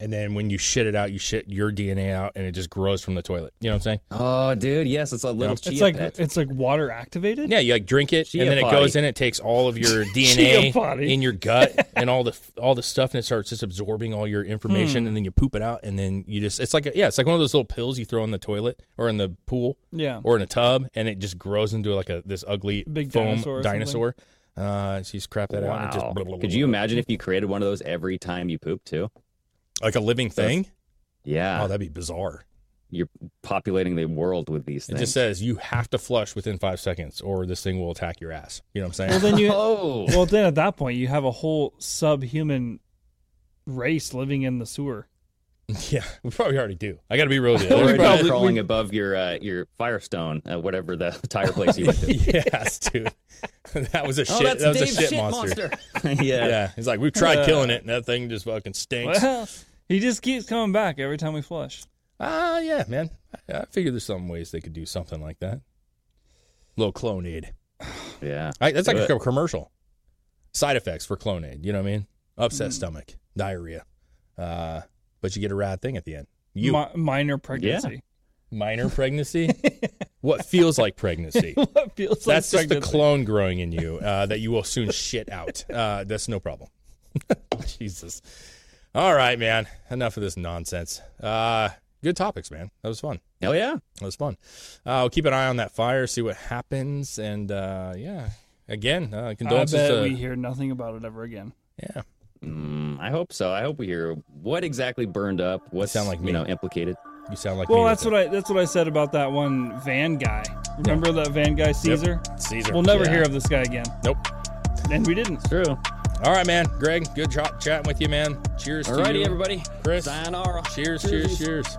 and then when you shit it out, you shit your DNA out, and it just grows from the toilet. You know what I'm saying? Oh, dude, yes, it's a little It's chia like pet. it's like water activated. Yeah, you like drink it, Chia and then it goes in. It takes all of your [LAUGHS] DNA in your gut [LAUGHS] and all the all the stuff, and it starts just absorbing all your information, Hmm. and then you poop it out, and then you just it's like a, yeah, it's like one of those little pills you throw in the toilet or in the pool, Yeah. or in a tub, and it just grows into like a this ugly Big foam dinosaur or dinosaur. Uh, so you just crap that out, and just Wow. blah, blah, blah, Could you blah. imagine if you created one of those every time you poop too? like a living thing? Yeah. Oh, that'd be bizarre. You're populating the world with these things. It just says you have to flush within five seconds, or this thing will attack your ass. You know what I'm saying? Well, then you. Oh. [LAUGHS] Well, then at that point, you have a whole subhuman race living in the sewer. [LAUGHS] yeah, we probably already do. I got to be real. with you. Or [LAUGHS] There's it's probably- crawling above your uh, your Firestone, uh, whatever the tire place you went to. [LAUGHS] yes, dude. that was a Oh, shit. that's that was Dave's a shit, shit monster. monster. yeah. Yeah, he's like, we've tried killing it, and that thing just fucking stinks. Well, he just keeps coming back every time we flush. Ah, yeah, man. I, I figure there's some ways they could do something like that. little Clonaid. [SIGHS] Yeah. I, that's like Do a commercial. Side effects for Clonaid. You know what I mean? Upset Mm. stomach, diarrhea. Uh, but you get a rad thing at the end. You Mi- minor pregnancy. minor [LAUGHS] pregnancy. what feels like pregnancy? [LAUGHS] what feels like That's just the clone growing in you uh, that you will soon shit out. Uh, that's no problem. [LAUGHS] Jesus. All right, man. Enough of this nonsense. Uh, good topics, man. That was fun. Hell yeah. That was fun. Uh, we'll keep an eye on that fire, see what happens, and uh, yeah. Again, uh, I bet to we hear nothing about it ever again. yeah. Mm, I hope so. I hope we hear what exactly burned up. What sound like me. you know implicated. You sound like Well, me. that's what I that's what I said about that one van guy. Remember that van guy Cesar? Cesar. We'll never Yeah. hear of this guy again. Nope. And we didn't. True. All right, man. Greg, good chat chatting with you, man. Cheers to Alrighty, you. everybody. Chris. Sayonara. Cheers, cheers, cheers.